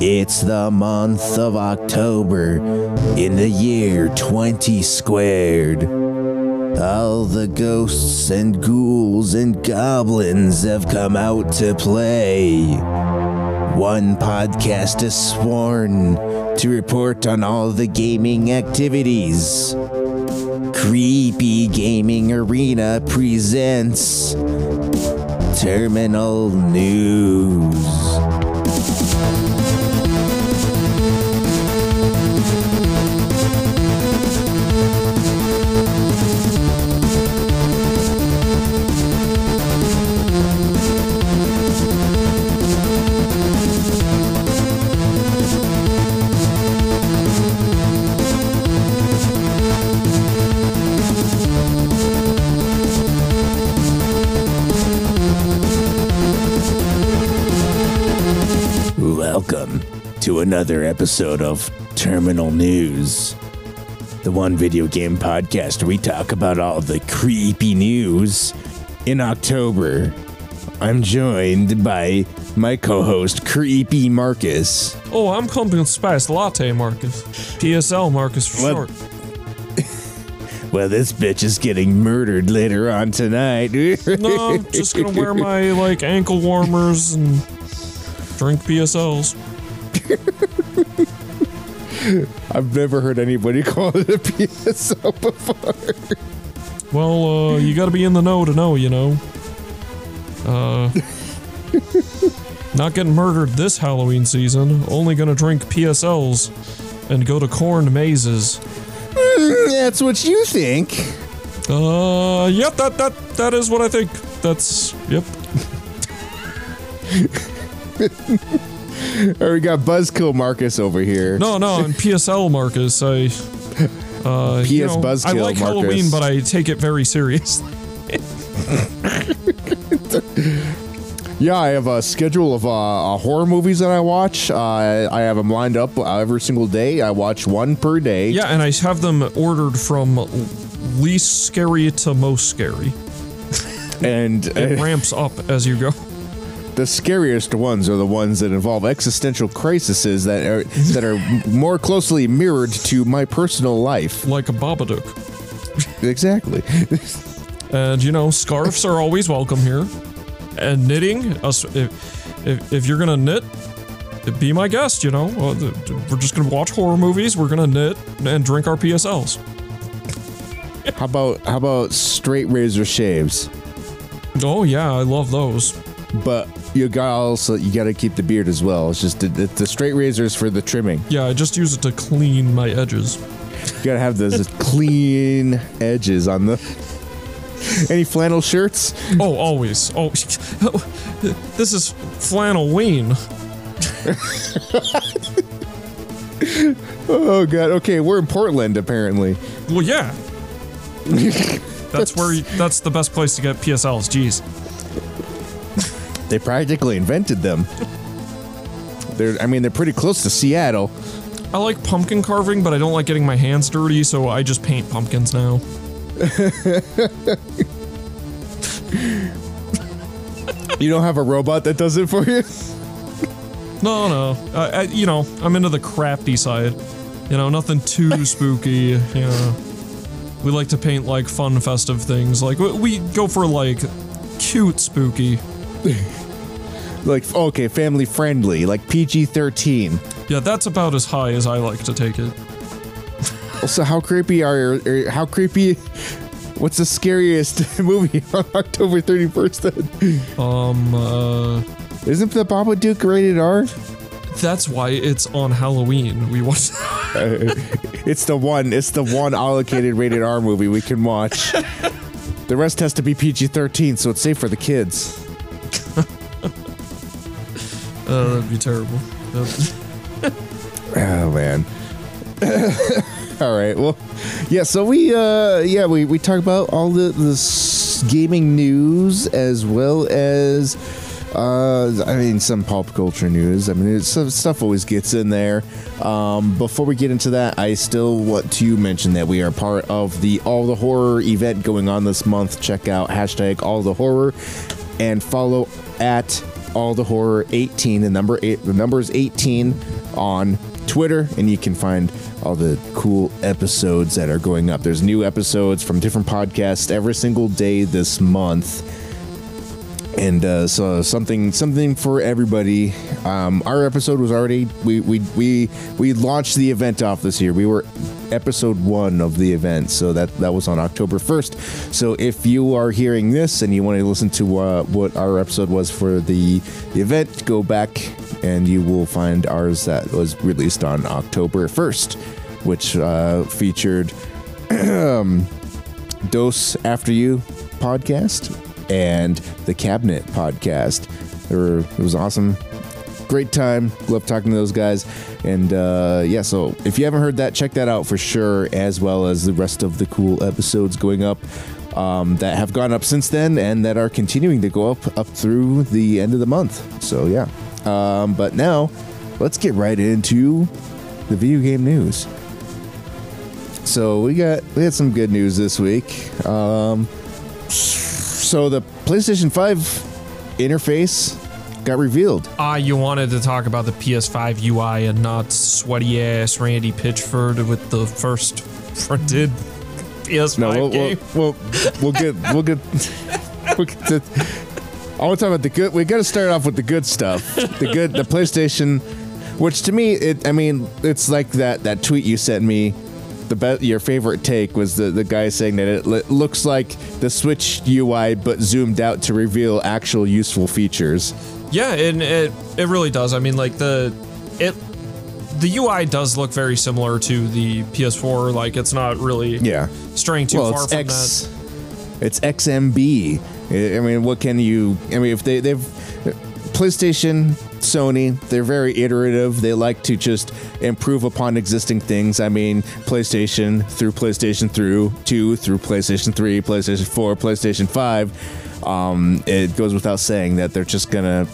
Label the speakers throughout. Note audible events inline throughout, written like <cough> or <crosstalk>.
Speaker 1: It's the month of October in the year 20 squared. All the ghosts and ghouls and goblins have come out to play. One podcast is sworn to report on all the gaming activities. Creepy Gaming Arena presents Terminal News. To another episode of Terminal News, the one video game podcast where we talk about all the creepy news in October. I'm joined by my co host, Creepy Marcus.
Speaker 2: Oh, I'm Pumpkin Spice Latte Marcus. PSL Marcus for
Speaker 1: What?
Speaker 2: short. <laughs>
Speaker 1: Well, this bitch is getting murdered later on tonight. <laughs>
Speaker 2: No, I'm just gonna wear my like ankle warmers and drink PSLs. <laughs>
Speaker 1: I've never heard anybody <laughs> call it a PSO before.
Speaker 2: Well, uh, you gotta be in the know to know, you know. Uh, not getting murdered this Halloween season. Only gonna drink PSLs and go to corn mazes.
Speaker 1: That's what you think.
Speaker 2: Uh, yep, that that that is what I think. That's yep. <laughs> <laughs>
Speaker 1: Or we got Buzzkill Marcus over here.
Speaker 2: No, no, I'm PSL Marcus. I uh <laughs>
Speaker 1: PS
Speaker 2: you know, I like
Speaker 1: Marcus.
Speaker 2: Halloween, but I take it very seriously. <laughs>
Speaker 1: Yeah, I have a schedule of uh, uh, horror movies that I watch. Uh, I have them lined up every single day. I watch one per day.
Speaker 2: Yeah, and I have them ordered from least scary to most scary.
Speaker 1: And
Speaker 2: It
Speaker 1: uh,
Speaker 2: ramps up as you go.
Speaker 1: The scariest ones are the ones that involve existential crises that are that are <laughs> more closely mirrored to my personal life.
Speaker 2: Like a Babadook.
Speaker 1: Exactly.
Speaker 2: And you know, scarves are always welcome here. And knitting, us if, if, if you're gonna knit, be my guest, you know. We're just gonna watch horror movies, we're gonna knit and drink our PSLs.
Speaker 1: how about how about straight razor shaves?
Speaker 2: Oh yeah, I love those.
Speaker 1: But you got also you got to keep the beard as well. It's just the, the, the straight razors for the trimming.
Speaker 2: Yeah, I just use it to clean my edges.
Speaker 1: You gotta have those <laughs> clean edges on the. Any flannel shirts?
Speaker 2: Oh, always. Oh, <laughs> this is flannel ween. <laughs>
Speaker 1: Oh god. Okay, we're in Portland apparently.
Speaker 2: Well, yeah. That's where. You, that's the best place to get PSLs. Jeez.
Speaker 1: They practically invented them. They're. I mean, they're pretty close to Seattle.
Speaker 2: I like pumpkin carving, but I don't like getting my hands dirty, so I just paint pumpkins now. <laughs>
Speaker 1: You don't have a robot that does it for you.
Speaker 2: No, no. I, I, you know, I'm into the crafty side. You know, nothing too <laughs> spooky. You know, we like to paint like fun, festive things. Like we, we go for like cute spooky. <laughs>
Speaker 1: Like okay, family friendly, like PG thirteen.
Speaker 2: Yeah, that's about as high as I like to take it. <laughs>
Speaker 1: So how creepy are or how creepy? What's the scariest <laughs> movie on October thirty first? Then
Speaker 2: Um, uh,
Speaker 1: isn't the Babadook rated R?
Speaker 2: that's why it's on Halloween. We watch.
Speaker 1: It's the one. It's the one allocated rated R movie we can watch. The rest has to be PG thirteen, so it's safe for the kids.
Speaker 2: Uh, that'd be terrible.
Speaker 1: Oh man. <laughs> all right. Well, yeah. So we, uh, yeah, we we talk about all the the gaming news as well as, uh, I mean, some pop culture news. I mean, it's, stuff always gets in there. Um, before we get into that, I still want to mention that we are part of the All the Horror event going on this month. Check out hashtag All the Horror and follow at all the horror 18. The number eight, the number is 18 on Twitter, and you can find all the cool episodes that are going up. There's new episodes from different podcasts every single day this month and uh, so something something for everybody. Um, our episode was already we we we we launched the event off this year. We were episode one of the event, so that that was on October first. So if you are hearing this and you want to listen to uh, what our episode was for the, event, go back and you will find ours that was released on October first, which uh, featured <clears throat> Dose After You podcast and the Cabinet podcast. Were, it was awesome. Great time. Love talking to those guys. And uh, yeah, so if you haven't heard that, check that out for sure, as well as the rest of the cool episodes going up um, that have gone up since then and that are continuing to go up up through the end of the month. So yeah. Um, but now, let's get right into the video game news. So we got we had some good news this week. Um, so the PlayStation 5 interface got revealed.
Speaker 2: Ah, you wanted to talk about the PS5 UI and not sweaty ass Randy Pitchford with the first printed PS5
Speaker 1: No, we'll,
Speaker 2: game.
Speaker 1: we'll, we'll, we'll get we'll get we'll get to, I want to talk about the good. We got to start off with the good stuff. The good, the PlayStation, which to me, it. I mean, it's like that that tweet you sent me. The be- your favorite take was the the guy saying that it li- looks like the Switch UI, but zoomed out to reveal actual useful features.
Speaker 2: Yeah, and it it really does. I mean, like the it the UI does look very similar to the PS4. Like it's not really
Speaker 1: Yeah.
Speaker 2: straying too
Speaker 1: well,
Speaker 2: far
Speaker 1: it's
Speaker 2: from
Speaker 1: X. It's XMB. I I mean, what can you? I mean, if they they've PlayStation, Sony, they're very iterative. They like to just improve upon existing things. I mean, PlayStation through PlayStation through two through PlayStation three, PlayStation four, PlayStation five. Um, it goes without saying that they're just gonna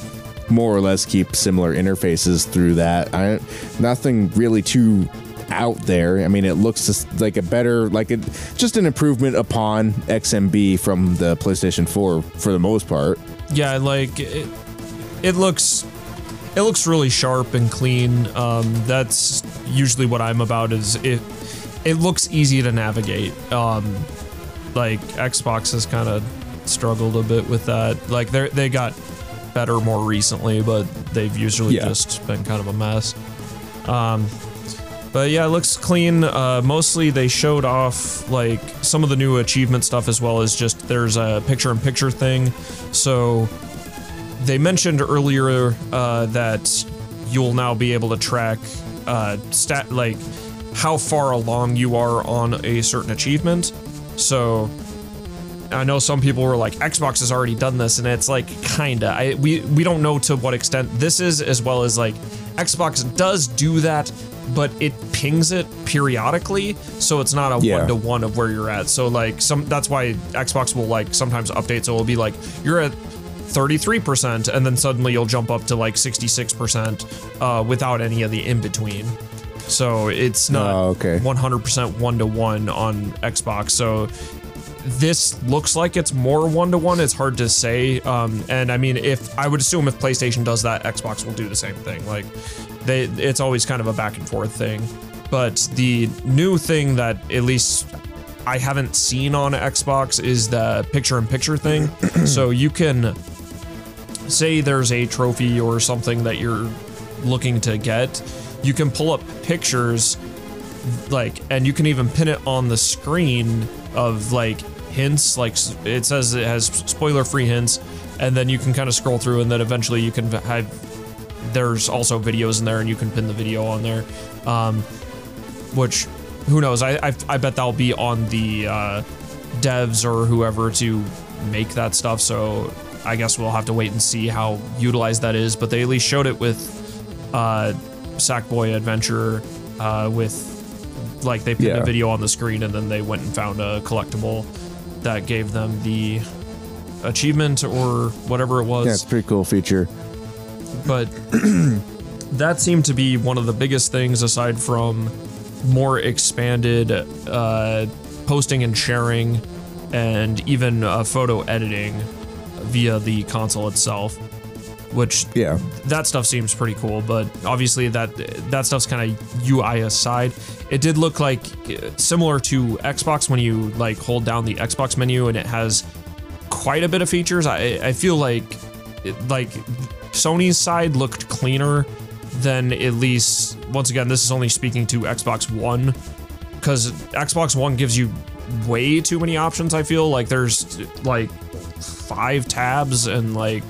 Speaker 1: more or less keep similar interfaces through that. I, nothing really too out there. I mean, it looks like a better, like it, just an improvement upon XMB from the PlayStation 4 for the most part.
Speaker 2: Yeah, like it, it looks it looks really sharp and clean. Um, that's usually what I'm about. Is it it looks easy to navigate. Um, like Xbox has kind of struggled a bit with that. Like they they got better more recently, but they've usually
Speaker 1: Yeah.
Speaker 2: just been kind of a mess. Um, but yeah, it looks clean. Uh, mostly they showed off like some of the new achievement stuff as well as just there's a picture-in-picture thing. So they mentioned earlier uh, that you'll now be able to track uh, stat like how far along you are on a certain achievement. So I know some people were like, Xbox has already done this, and it's like kinda. I we we don't know to what extent this is, as well as like Xbox does do that, but it pings it periodically, so it's not a
Speaker 1: Yeah.
Speaker 2: one to one of where you're at. So like some that's why Xbox will like sometimes update, so it'll be like you're at 33%, and then suddenly you'll jump up to like 66% uh, without any of the in between. So it's not
Speaker 1: Oh, okay.
Speaker 2: 100% one to one on Xbox. So this looks like it's more one to one. It's hard to say. Um, and I mean, if I would assume if PlayStation does that, Xbox will do the same thing. Like they, it's always kind of a back and forth thing. But the new thing that at least I haven't seen on Xbox is the picture in picture thing. <clears throat> so you can say there's a trophy or something that you're looking to get, you can pull up pictures like and you can even pin it on the screen of like hints like it says it has spoiler free hints and then you can kind of scroll through and then eventually you can have there's also videos in there and you can pin the video on there um which who knows i i, I bet that'll be on the uh devs or whoever to make that stuff so i guess we'll have to wait and see how utilized that is but they at least showed it with uh sackboy adventure uh with like they put
Speaker 1: Yeah.
Speaker 2: a video on the screen and then they went and found a collectible that gave them the achievement or whatever it was
Speaker 1: Yeah, it's a pretty cool feature.
Speaker 2: but <clears throat> that seemed to be one of the biggest things aside from more expanded uh, posting and sharing and even uh, photo editing via the console itself which
Speaker 1: Yeah.
Speaker 2: that stuff seems pretty cool. But obviously, that that stuff's kind of UI aside. It did look like uh, similar to Xbox when you like hold down the Xbox menu and it has quite a bit of features. I I feel like like Sony's side looked cleaner than at least once again this is only speaking to Xbox One because Xbox One gives you way too many options. I feel like there's like five tabs and like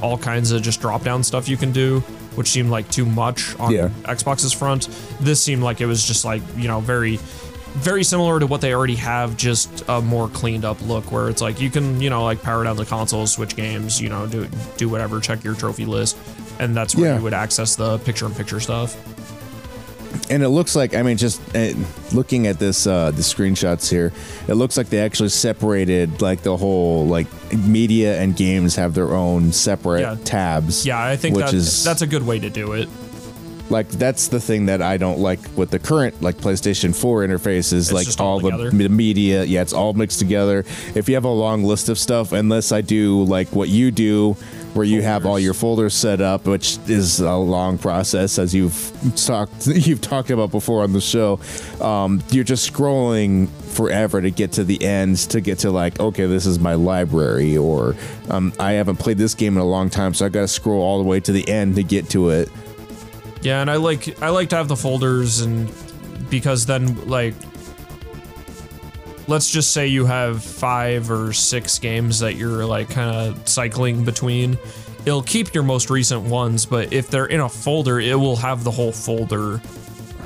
Speaker 2: all kinds of just drop down stuff you can do, which seemed like too much on
Speaker 1: Yeah.
Speaker 2: Xbox's front. This seemed like it was just like you know very. Very similar to what they already have, just a more cleaned up look where it's like you can, you know, like power down the console, switch games, you know, do do whatever, check your trophy list, and that's where
Speaker 1: Yeah.
Speaker 2: you would access the picture in picture stuff.
Speaker 1: And it looks like I mean, just uh, looking at this, uh, the screenshots here, it looks like they actually separated like the whole like media and games have their own separate
Speaker 2: Yeah.
Speaker 1: tabs.
Speaker 2: Yeah, I think
Speaker 1: which
Speaker 2: that,
Speaker 1: is
Speaker 2: that's a good way to do it.
Speaker 1: like that's the thing that I don't like with the current like PlayStation 4 interface is like
Speaker 2: all
Speaker 1: all the media. Yeah, it's all mixed together. If you have a long list of stuff, unless I do like what you do, where you have all your folders set up, which is a long process, as you've talked <laughs> you've talked about before on the show. Um, you're just scrolling forever to get to the end to get to like okay this is my library or um, i haven't played this game in a long time so i gotta scroll all the way to the end to get to it
Speaker 2: Yeah, and I like I like to have the folders and because then like let's just say you have 5 or 6 games that you're like kind of cycling between. It'll keep your most recent ones, but if they're in a folder, it will have the whole folder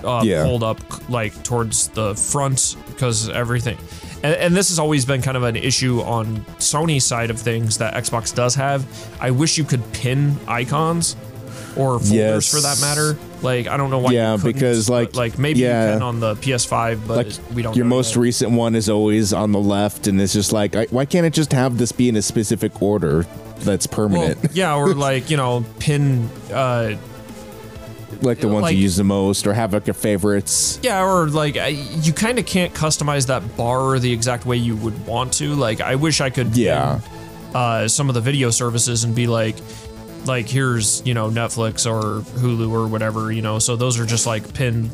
Speaker 2: uh,
Speaker 1: Yeah.
Speaker 2: pulled up like towards the front because everything. And, and this has always been kind of an issue on Sony's side of things that Xbox does have. I wish you could pin icons or folders
Speaker 1: Yes.
Speaker 2: for that matter. Like I don't know why.
Speaker 1: Yeah, because, like,
Speaker 2: like maybe
Speaker 1: yeah.
Speaker 2: you can on the PS5, but
Speaker 1: like
Speaker 2: we don't.
Speaker 1: your most
Speaker 2: yet.
Speaker 1: recent one is always on the left and it's just like I, why can't it just have this be in a specific order that's
Speaker 2: Well,
Speaker 1: permanent
Speaker 2: yeah, or <laughs> like you know, pin. uh
Speaker 1: like the ones
Speaker 2: like-
Speaker 1: you use the most or have like your favorites
Speaker 2: Yeah, or like I, you kind of can't customize that bar the exact way you would want to. Like I wish I could.
Speaker 1: Yeah.
Speaker 2: pin, uh, some of the video services and be like, like here's you know Netflix or Hulu or whatever you know. So those are just like pinned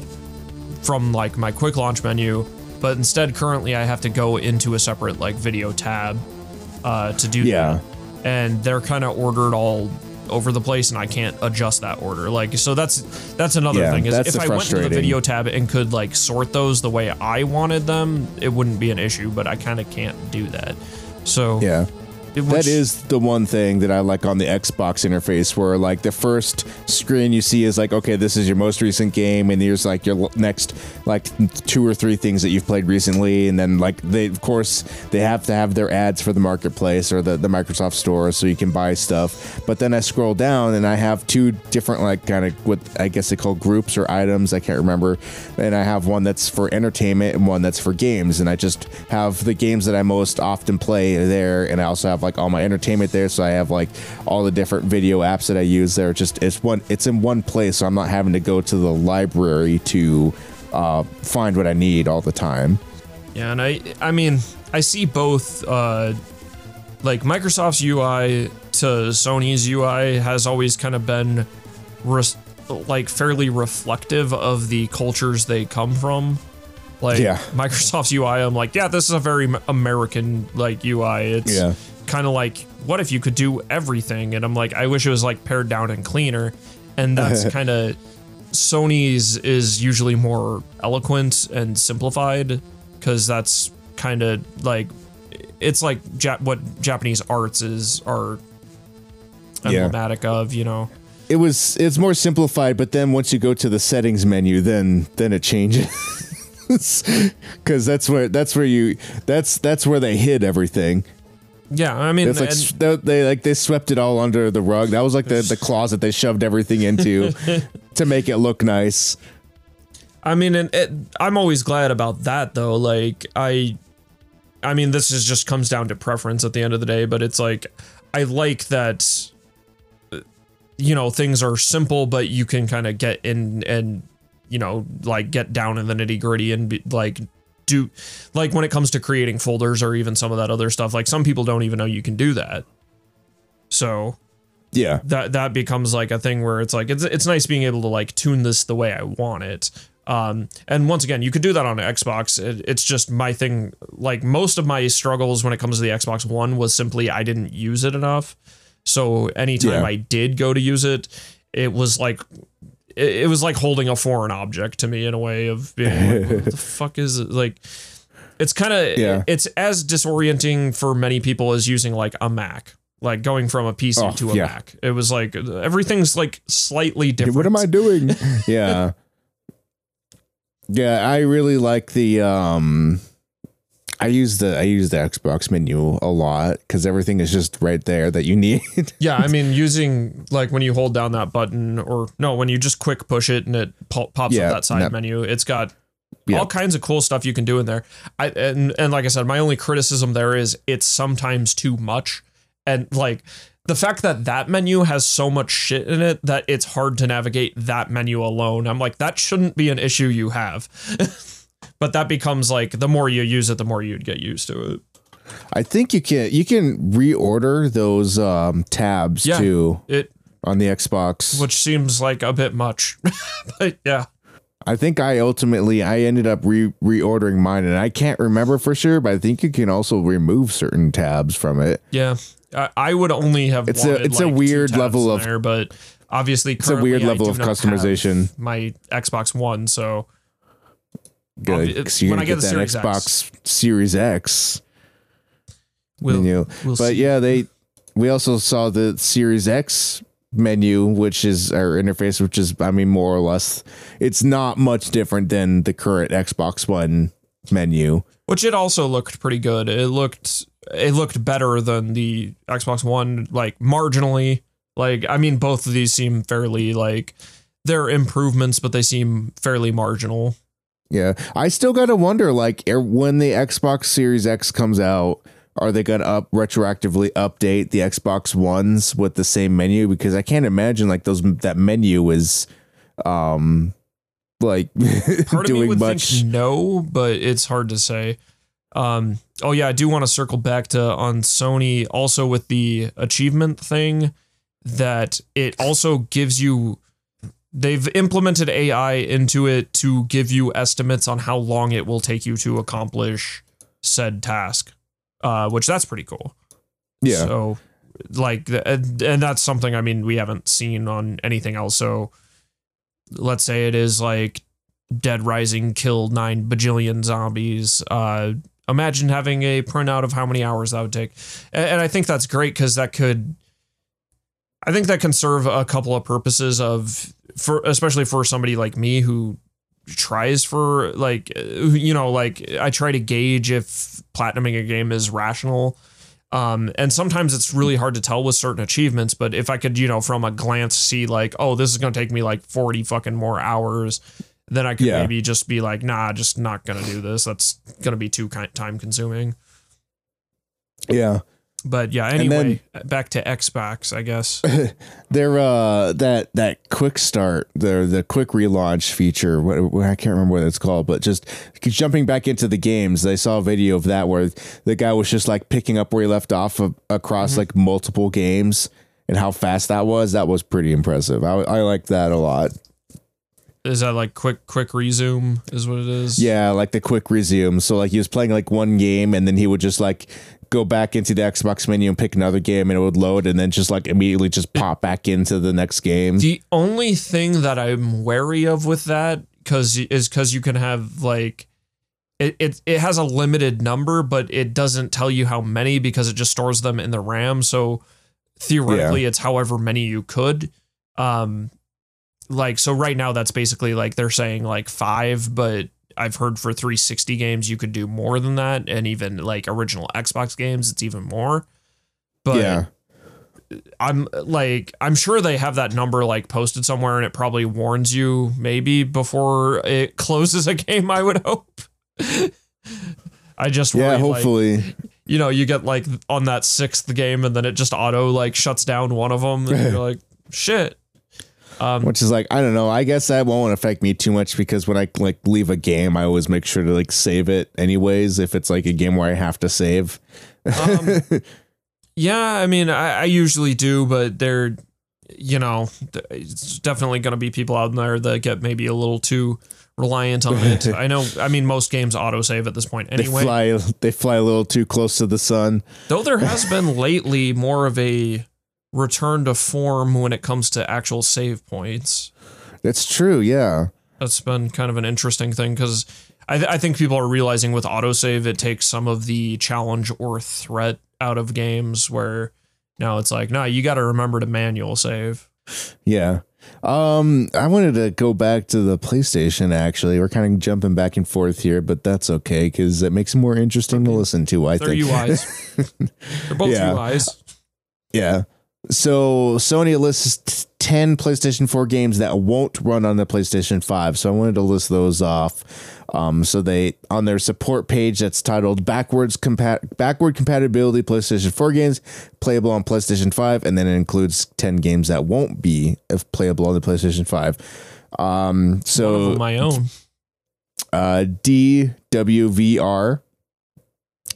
Speaker 2: from like my quick launch menu. But instead, currently I have to go into a separate like video tab uh, to do
Speaker 1: Yeah.
Speaker 2: that. And they're kind of ordered all over the place, and I can't adjust that order. Like, so that's that's another
Speaker 1: Yeah,
Speaker 2: thing. Is if I went to the video tab and could like sort those the way I wanted them, it wouldn't be an issue. But I kind of can't do that. So
Speaker 1: yeah that is the one thing that I like on the Xbox interface, where like the first screen you see is like, okay, this is your most recent game, and here's like your next like two or three things that you've played recently, and then like they, of course, they have to have their ads for the marketplace or the, the Microsoft Store, so you can buy stuff. But then I scroll down and I have two different like kind of what I guess they call groups or items, I can't remember, and I have one that's for entertainment and one that's for games, and I just have the games that I most often play there, and I also have like all my entertainment there. So I have like all the different video apps that I use there. Just it's one, it's in one place, so I'm not having to go to the library to uh, find what I need all the time.
Speaker 2: Yeah, and I I mean I see both uh like Microsoft's UI to Sony's UI has always kind of been res- like fairly reflective of the cultures they come from. Like
Speaker 1: Yeah.
Speaker 2: Microsoft's UI, I'm like, yeah, this is a very American like UI. It's
Speaker 1: Yeah.
Speaker 2: Kind of like, what if you could do everything? And I'm like, I wish it was like pared down and cleaner. And that's <laughs> kind of Sony's is usually more eloquent and simplified because that's kind of like it's like Jap- what Japanese arts is are
Speaker 1: Yeah.
Speaker 2: emblematic of, you know.
Speaker 1: It was it's more simplified, but then once you go to the settings menu, then then it changes. <laughs> Because that's where that's where you that's that's where they hid everything.
Speaker 2: Yeah, I mean,
Speaker 1: It's like they, they like they swept it all under the rug. That was like the, the <laughs> closet they shoved everything into <laughs> to make it look nice.
Speaker 2: I mean, and it, I'm always glad about that though. Like I, I mean, this is just comes down to preference at the end of the day. But it's like I like that. uh, You know, things are simple, but you can kind of get in and you know, like get down in the nitty gritty and be, like do like when it comes to creating folders or even some of that other stuff. Like some people don't even know you can do that. So
Speaker 1: Yeah.
Speaker 2: that that becomes like a thing where it's like it's it's nice being able to like tune this the way I want it. Um, and once again, you could do that on Xbox. It, it's just my thing. Like most of my struggles when it comes to the Xbox One was simply I didn't use it enough. So anytime
Speaker 1: Yeah.
Speaker 2: I did go to use it, it was like it, it was like holding a foreign object to me in a way of being like, what <laughs> the fuck is it like? It's kind of
Speaker 1: Yeah.
Speaker 2: it's as disorienting for many people as using like a Mac. Like going from a PC
Speaker 1: Oh,
Speaker 2: to a
Speaker 1: yeah.
Speaker 2: Mac. It was like everything's like slightly different.
Speaker 1: What am I doing? <laughs> yeah. Yeah, I really like the um I use the I use the Xbox menu a lot cuz everything is just right there that you need. <laughs>
Speaker 2: Yeah, I mean, using like when you hold down that button, or no, when you just quick push it and it po- pops
Speaker 1: Yeah,
Speaker 2: up that side
Speaker 1: that-
Speaker 2: menu, it's got
Speaker 1: Yeah.
Speaker 2: all kinds of cool stuff you can do in there. I and and like I said, my only criticism there is it's sometimes too much, and like the fact that that menu has so much shit in it that it's hard to navigate that menu alone. I'm like, that shouldn't be an issue you have. <laughs> but that becomes like the more you use it, the more you'd get used to it.
Speaker 1: I think you can you can reorder those um tabs
Speaker 2: Yeah.
Speaker 1: too
Speaker 2: It
Speaker 1: on the Xbox.
Speaker 2: which seems like a bit much, <laughs> but yeah.
Speaker 1: I think I ultimately I ended up re- reordering mine and I can't remember for sure, but I think you can also remove certain tabs from it.
Speaker 2: Yeah, I, I would only have.
Speaker 1: It's a- it's a
Speaker 2: like, two
Speaker 1: weird level of-
Speaker 2: there, but obviously
Speaker 1: It's a weird level of customization.
Speaker 2: My Xbox One, so
Speaker 1: Good. 'cause you're
Speaker 2: when
Speaker 1: gonna
Speaker 2: I get
Speaker 1: get, that
Speaker 2: Series
Speaker 1: Xbox Series X.
Speaker 2: we'll,
Speaker 1: menu.
Speaker 2: we'll
Speaker 1: But
Speaker 2: see.
Speaker 1: yeah, they we also saw the Series X menu, which is our interface, which is I mean more or less it's not much different than the current Xbox One menu.
Speaker 2: which it also looked pretty good. It looked it looked better than the Xbox One, like marginally. Like I mean, both of these seem fairly like they're improvements, but they seem fairly marginal.
Speaker 1: Yeah, I still gotta wonder, like, er- when the Xbox Series X comes out, are they gonna up retroactively update the Xbox Ones with the same menu? Because I can't imagine like those that menu is, um, like <laughs>
Speaker 2: Part me
Speaker 1: doing
Speaker 2: would
Speaker 1: much.
Speaker 2: think no, but it's hard to say. Um, oh yeah, I do want to circle back to on Sony also with the achievement thing that it also gives you they've implemented AI into it to give you estimates on how long it will take you to accomplish said task. Uh, which that's pretty cool.
Speaker 1: Yeah,
Speaker 2: So, like, and and that's something I mean we haven't seen on anything else. So, let's say it is like Dead Rising killed nine bajillion zombies. Uh, imagine having a printout of how many hours that would take, and, and I think that's great because that could. I think that can serve a couple of purposes of for especially for somebody like me who tries for like uh, you know like I try to gauge if platinuming a game is rational um and sometimes it's really hard to tell with certain achievements but if I could you know from a glance see like oh this is going to take me like 40 fucking more hours then I could
Speaker 1: Yeah.
Speaker 2: maybe just be like nah just not going to do this that's going to be too time consuming
Speaker 1: yeah.
Speaker 2: But yeah anyway back to Xbox I guess <laughs>
Speaker 1: They're uh that that quick start, the the quick relaunch feature. What, I can't remember what it's called, but just jumping back into the games. I saw a video of that where the guy was just like picking up where he left off of, across like multiple games and how fast that was. That was pretty impressive. I I like that a lot.
Speaker 2: is that like quick quick resume is what it is
Speaker 1: Yeah, like the quick resume. So like he was playing like one game and then he would just like go back into the Xbox menu and pick another game and it would load and then just like immediately just pop back into the next game.
Speaker 2: The only thing that I'm wary of with that cuz is cuz you can have like it, it it has a limited number but it doesn't tell you how many because it just stores them in the RAM. So theoretically it's however many you could. Um like so right now that's basically like they're saying like 5 but I've heard for 360 games you could do more than that and even like original Xbox games it's even more but
Speaker 1: yeah.
Speaker 2: I'm like I'm sure they have that number like posted somewhere and it probably warns you maybe before it <laughs> closes a game I would hope. <laughs> I just
Speaker 1: Yeah,
Speaker 2: worry, like,
Speaker 1: hopefully.
Speaker 2: you know you get like on that sixth game and then it just auto like shuts down one of them and you're <laughs> like shit. Um,
Speaker 1: Which is like I don't know. I guess that won't affect me too much because when I like leave a game, I always make sure to like save it anyways. If it's like a game where I have to save,
Speaker 2: um, <laughs> Yeah, I mean, I, I usually do, but they're, you know, it's definitely going to be people out there that get maybe a little too reliant on it. <laughs> I know. I mean, most games autosave at this point anyway.
Speaker 1: They fly. They fly a little too close to the sun.
Speaker 2: Though there has been lately more of a return to form when it comes to actual save points.
Speaker 1: That's true. Yeah.
Speaker 2: That's been kind of an interesting thing because I, th- I think people are realizing with autosave it takes some of the challenge or threat out of games where now it's like, no, you got to remember to manual save.
Speaker 1: Yeah. Um, I wanted to go back to the PlayStation. Actually, we're kind of jumping back and forth here, but that's okay because it makes it more interesting to listen to. I
Speaker 2: They're
Speaker 1: think
Speaker 2: UIs. <laughs> They're both
Speaker 1: Yeah.
Speaker 2: UIs.
Speaker 1: Yeah. So Sony lists 10 PlayStation 4 games that won't run on the PlayStation 5. So I wanted to list those off. Um, so they on their support page that's titled backwards compat backward compatibility PlayStation 4 games playable on PlayStation 5 and then it includes 10 games that won't be if playable on the PlayStation 5. Um, so
Speaker 2: my own.
Speaker 1: uh DWVR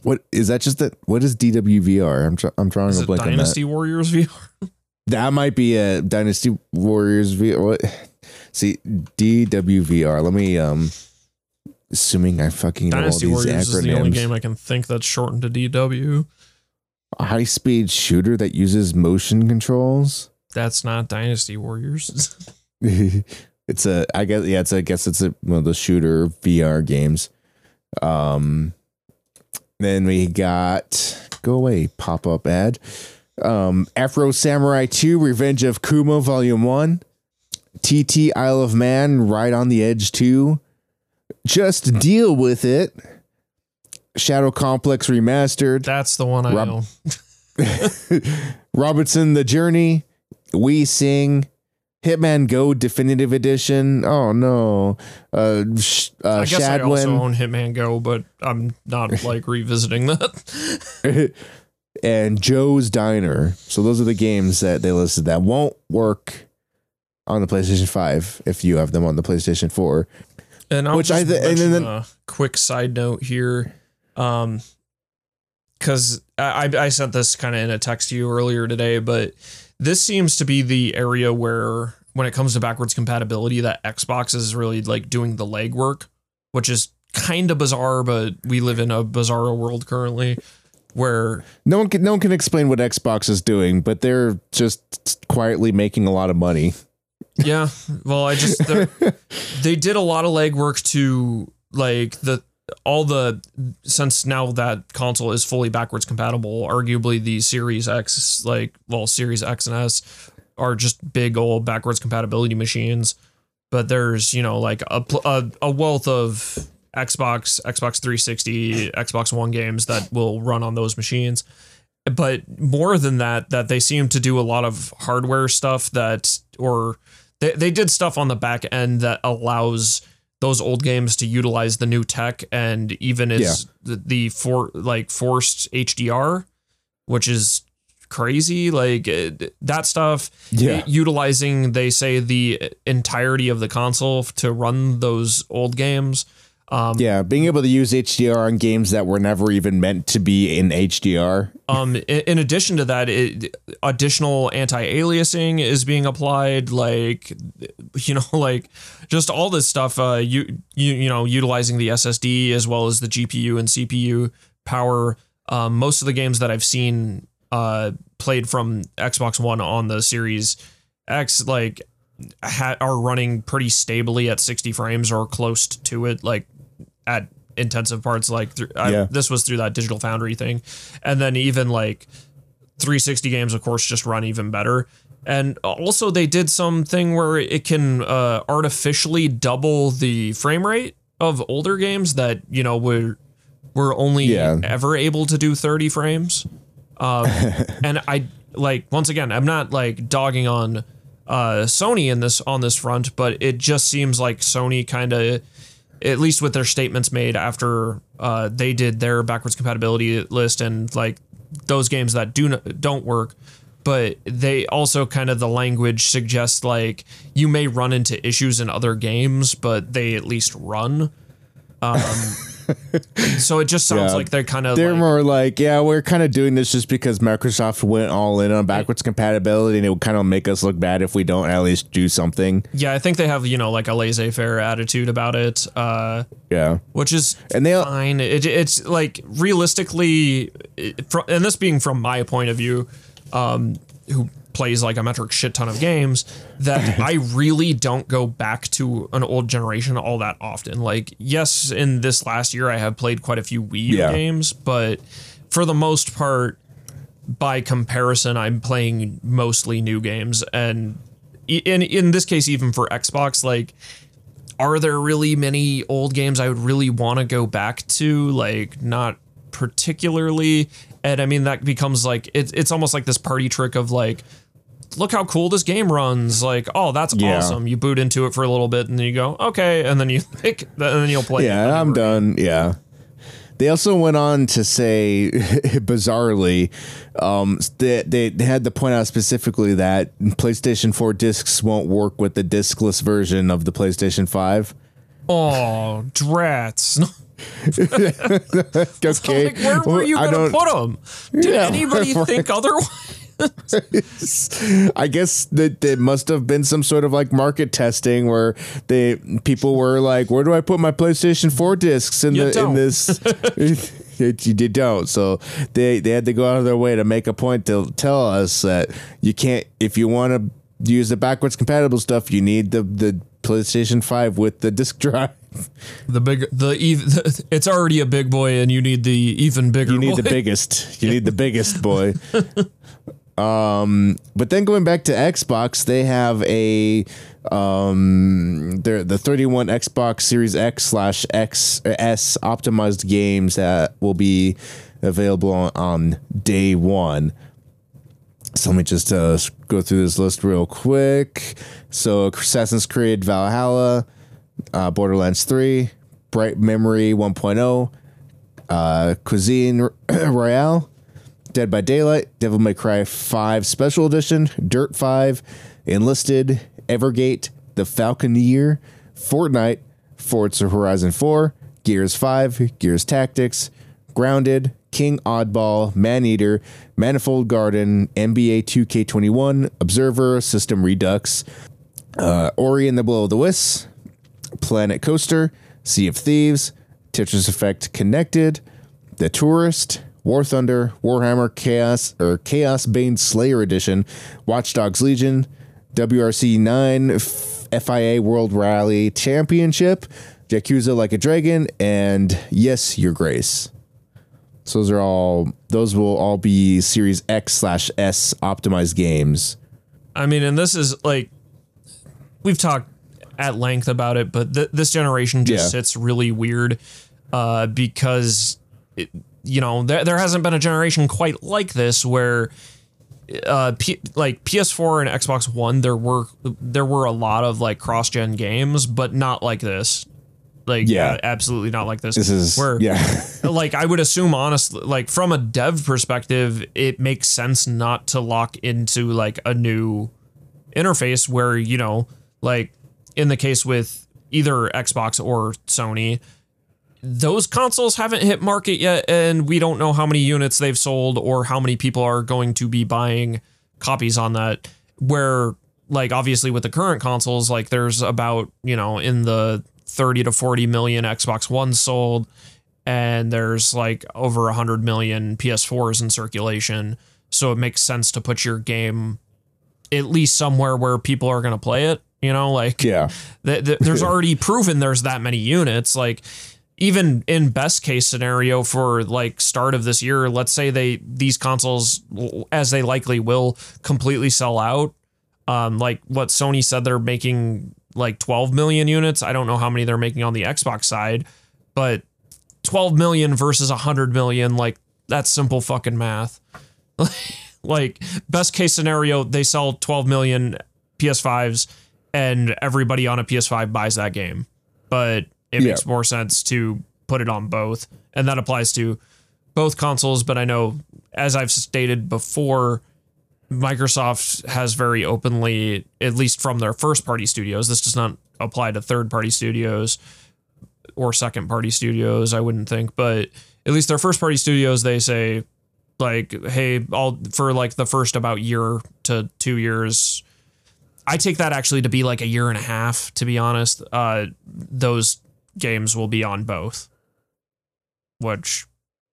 Speaker 1: what is that just that what is DWVR? I'm tr- I'm trying
Speaker 2: Is
Speaker 1: to blank on that.
Speaker 2: Dynasty Warriors VR? <laughs>
Speaker 1: That might be a Dynasty Warriors V. What? See DWVR. Let me um. Assuming I fucking know all
Speaker 2: Dynasty
Speaker 1: these
Speaker 2: Warriors is the only game I can think that's shortened to DW.
Speaker 1: A high speed shooter that uses motion controls.
Speaker 2: That's not Dynasty Warriors. <laughs>
Speaker 1: it's a. I guess yeah. It's a, I guess it's a, one of the shooter VR games. Um. Then we got go away pop up ad. Um, Afro Samurai 2 Revenge of Kuma Volume 1. TT Isle of Man Right on the Edge 2. Just Deal with It. Shadow Complex Remastered.
Speaker 2: That's the one I
Speaker 1: Rob-
Speaker 2: know. <laughs>
Speaker 1: Robinson The Journey. We Sing. Hitman Go Definitive Edition. Oh no. Uh, sh- uh
Speaker 2: I guess I also
Speaker 1: Shadwin
Speaker 2: own Hitman Go, but I'm not <laughs> like revisiting that. <laughs>
Speaker 1: and Joe's Diner. So those are the games that they listed that won't work on the PlayStation 5 if you have them on the PlayStation 4.
Speaker 2: And I'll
Speaker 1: Which
Speaker 2: just
Speaker 1: I th- and then-
Speaker 2: a quick side note here, um, because I I I sent this kind of in a text to you earlier today, but this seems to be the area where when it comes to backwards compatibility, that Xbox is really like doing the legwork, which is kind of bizarre, but we live in a bizarre world currently where
Speaker 1: No one can no one can explain what Xbox is doing, but they're just quietly making a lot of money.
Speaker 2: Yeah. Well, I just <laughs> they did a lot of legwork to like the all the since now that console is fully backwards compatible. Arguably, the Series X, like well, Series X and S, are just big old backwards compatibility machines. But there's you know like a a, a wealth of Xbox, Xbox 360, Xbox One games that will run on those machines but more than that that they seem to do a lot of hardware stuff that or they, they did stuff on the back end that allows those old games to utilize the new tech and even is the, the for like forced HDR which is crazy like eh, that stuff
Speaker 1: Yeah.
Speaker 2: utilizing they say the entirety of the console to run those old games um
Speaker 1: Yeah, being able to use HDR on games that were never even meant to be in HDR.
Speaker 2: Um, in, in addition to that, it, additional anti-aliasing is being applied. Like, you know, <laughs> like just all this stuff. Uh, you you you know, utilizing the SSD as well as the GPU and CPU power. Um, most of the games that I've seen uh played from Xbox One on the Series X, like, ha- are running pretty stably at 60 frames or close to it. Like at intensive parts like through,
Speaker 1: Yeah.
Speaker 2: This was through that digital foundry thing and then even like 360 games of course just run even better and also they did something where it can uh, artificially double the frame rate of older games that you know were were only
Speaker 1: Yeah.
Speaker 2: ever able to do 30 frames um, <laughs> and i like once again i'm not like dogging on uh, sony in this on this front but it just seems like sony kind of at least with their statements made after uh, they did their backwards compatibility list and like those games that do n- don't work. But they also kind of the language suggests like you may run into issues in other games but they at least run. Um, <laughs> <laughs> so it just sounds
Speaker 1: Yeah.
Speaker 2: like they're kind of
Speaker 1: They're
Speaker 2: like,
Speaker 1: more like, yeah, we're kind of doing this just because Microsoft went all in on backwards compatibility, and it would kind of make us look bad if we don't at least do something.
Speaker 2: yeah. I think they have you know like a laissez-faire attitude about it. Uh,
Speaker 1: Yeah,
Speaker 2: which is
Speaker 1: and they
Speaker 2: fine. It, it's like realistically, it, and this being from my point of view, um, who plays like a metric shit ton of games, that <laughs> I really don't go back to an old generation all that often. Like, yes, in this last year, I have played quite a few Wii U
Speaker 1: Yeah.
Speaker 2: games, but for the most part, by comparison, I'm playing mostly new games, and in in this case, even for Xbox, like are there really many old games I would really want to go back to? Like, not particularly. And I mean, that becomes like, it, it's almost like this party trick of like, look how cool this game runs. Like, oh, that's
Speaker 1: Yeah.
Speaker 2: awesome. You boot into it for a little bit and then you go, okay. And then you <laughs> pick, and then you'll play.
Speaker 1: Yeah, I'm done. Yeah. They also went on to say, <laughs> bizarrely, um, they, they they had to point out specifically that PlayStation 4 discs won't work with the discless version of the PlayStation 5.
Speaker 2: Oh, drats. <laughs> <laughs>
Speaker 1: Okay,
Speaker 2: like, where were you
Speaker 1: I
Speaker 2: going to put them? Did
Speaker 1: Yeah,
Speaker 2: anybody <laughs>
Speaker 1: right.
Speaker 2: think otherwise? <laughs>
Speaker 1: I guess that there must have been some sort of like market testing where they people were like, "Where do I put my PlayStation 4 discs in
Speaker 2: You
Speaker 1: the
Speaker 2: don't.
Speaker 1: in this?" You don't. So they they had to go out of their way to make a point to tell us that you can't if you want to use the backwards compatible stuff, you need the the PlayStation 5 with the disc drive.
Speaker 2: The big, the, ev- <laughs> it's already a big boy and you need the even bigger
Speaker 1: You need the
Speaker 2: boy. <laughs>
Speaker 1: biggest. You need the biggest boy. <laughs> um, but then going back to Xbox, they have a um, they're the 31 Xbox Series X slash X S optimized games that will be available on, on day one. So let me just uh, go through this list real quick. So Assassin's Creed Valhalla, uh, Borderlands 3, Bright Memory 1.0, uh, Cuisine <clears throat> Royale, Dead by Daylight, Devil May Cry 5 Special Edition, Dirt 5, Enlisted, Evergate, The Falconeer, Fortnite, Forza Horizon 4, Gears 5, Gears Tactics, Grounded, King Oddball, Maneater, Manifold Garden, NBA 2K21, Observer, System Redux, uh, Ori and the Blow of the Wisps, Planet Coaster, Sea of Thieves, Tetris Effect Connected, The Tourist, War Thunder, Warhammer Chaos or Chaos Bane Slayer Edition, Watch Dogs Legion, WRC 9, FIA World Rally Championship, Yakuza Like a Dragon, and Yes, Your Grace. So those are all those will all be Series X slash S optimized games.
Speaker 2: I mean, and this is like we've talked at length about it, but th- this generation just
Speaker 1: Yeah.
Speaker 2: sits really weird uh, because it, you know there there hasn't been a generation quite like this where uh P- like PS4 and Xbox One there were there were a lot of like cross gen games, but not like this. Like
Speaker 1: Yeah.
Speaker 2: Uh, absolutely not like this.
Speaker 1: This is
Speaker 2: where
Speaker 1: yeah. <laughs>
Speaker 2: like I would assume honestly like from a dev perspective it makes sense not to lock into like a new interface where you know like in the case with either Xbox or Sony those consoles haven't hit market yet and we don't know how many units they've sold or how many people are going to be buying copies on that where like obviously with the current consoles like there's about you know in the 30 to 40 million Xbox One sold and there's like over 100 million PS4s in circulation. So it makes sense to put your game at least somewhere where people are going to play it you know? Like
Speaker 1: Yeah.
Speaker 2: th- th- there's <laughs> already proven there's that many units. Like even in best case scenario for like start of this year let's say they these consoles as they likely will completely sell out. Um like what sony said they're making like 12 million units. I don't know how many they're making on the xbox side but 12 million versus 100 million like that's simple fucking math. <laughs> Like best case scenario they sell 12 million ps5s and everybody on a ps5 buys that game. But it
Speaker 1: Yeah.
Speaker 2: makes more sense to put it on both. And that applies to both consoles but i know as i've stated before microsoft has very openly at least from their first party studios this does not apply to third party studios or second party studios. I wouldn't think, but at least their first party studios, they say like, hey, all for like the first about year to two years. I take that actually to be like a year and a half. To be honest, uh, those games will be on both, which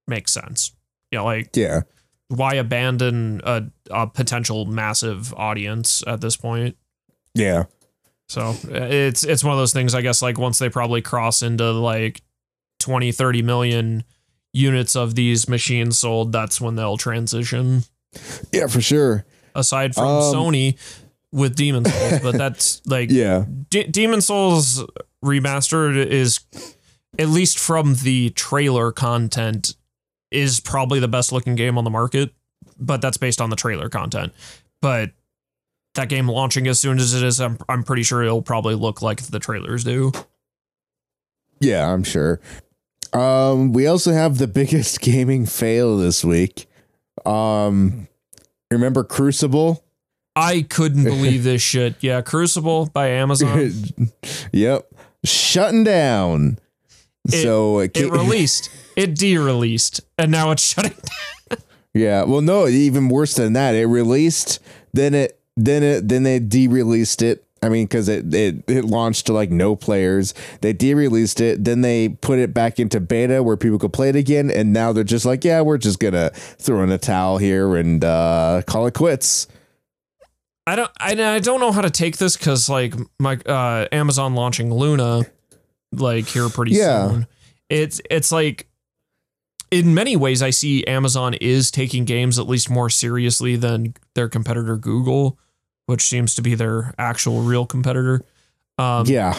Speaker 2: makes sense. Yeah, like
Speaker 1: Yeah.
Speaker 2: Why abandon a, a potential massive audience at this point?
Speaker 1: Yeah.
Speaker 2: So it's it's one of those things I guess like once they probably cross into like 20 30 million units of these machines sold that's when they'll transition
Speaker 1: Yeah, for sure.
Speaker 2: aside from
Speaker 1: Um,
Speaker 2: Sony with Demon Souls but <laughs> that's like
Speaker 1: Yeah.
Speaker 2: D- Demon Souls remastered is at least from the trailer content is probably the best looking game on the market but that's based on the trailer content but that game launching as soon as it is I'm, I'm pretty sure it'll probably look like the trailers do
Speaker 1: Yeah, I'm sure. Um, we also have the <laughs> biggest gaming fail this week. Um, remember Crucible?
Speaker 2: I couldn't <laughs> believe this shit yeah Crucible by Amazon <laughs>
Speaker 1: yep, shutting down.
Speaker 2: It-
Speaker 1: so
Speaker 2: it
Speaker 1: ca-
Speaker 2: released it de-released and now it's shutting down.
Speaker 1: yeah, well, no, even worse than that. It released, then it, then it, then they de-released it. I mean, because it, it it launched to like no players. They de-released it, then they put it back into beta where people could play it again, and now they're just like, yeah, we're just gonna throw in a towel here and uh, call it quits.
Speaker 2: I don't I, I don't know how to take this because like my uh Amazon launching Luna like here pretty
Speaker 1: Yeah.
Speaker 2: soon. It's it's like in many ways I see Amazon is taking games at least more seriously than their competitor Google, which seems to be their actual real competitor. Um
Speaker 1: yeah,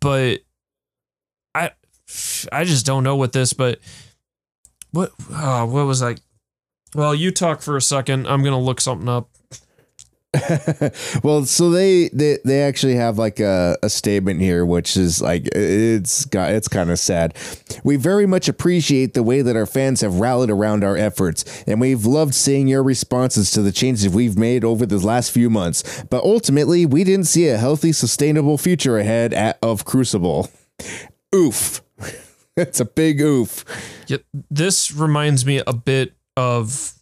Speaker 2: but I I just don't know what this but what uh, what was I well you talk for a second. I'm gonna look something up <laughs>
Speaker 1: well, so they, they they actually have like a, a statement here, which is like it's got it's kind of sad. We very much appreciate the way that our fans have rallied around our efforts, and we've loved seeing your responses to the changes we've made over the last few months. But ultimately, we didn't see a healthy, sustainable future ahead at, of Crucible. Oof. <laughs> It's a big oof.
Speaker 2: This reminds me a bit of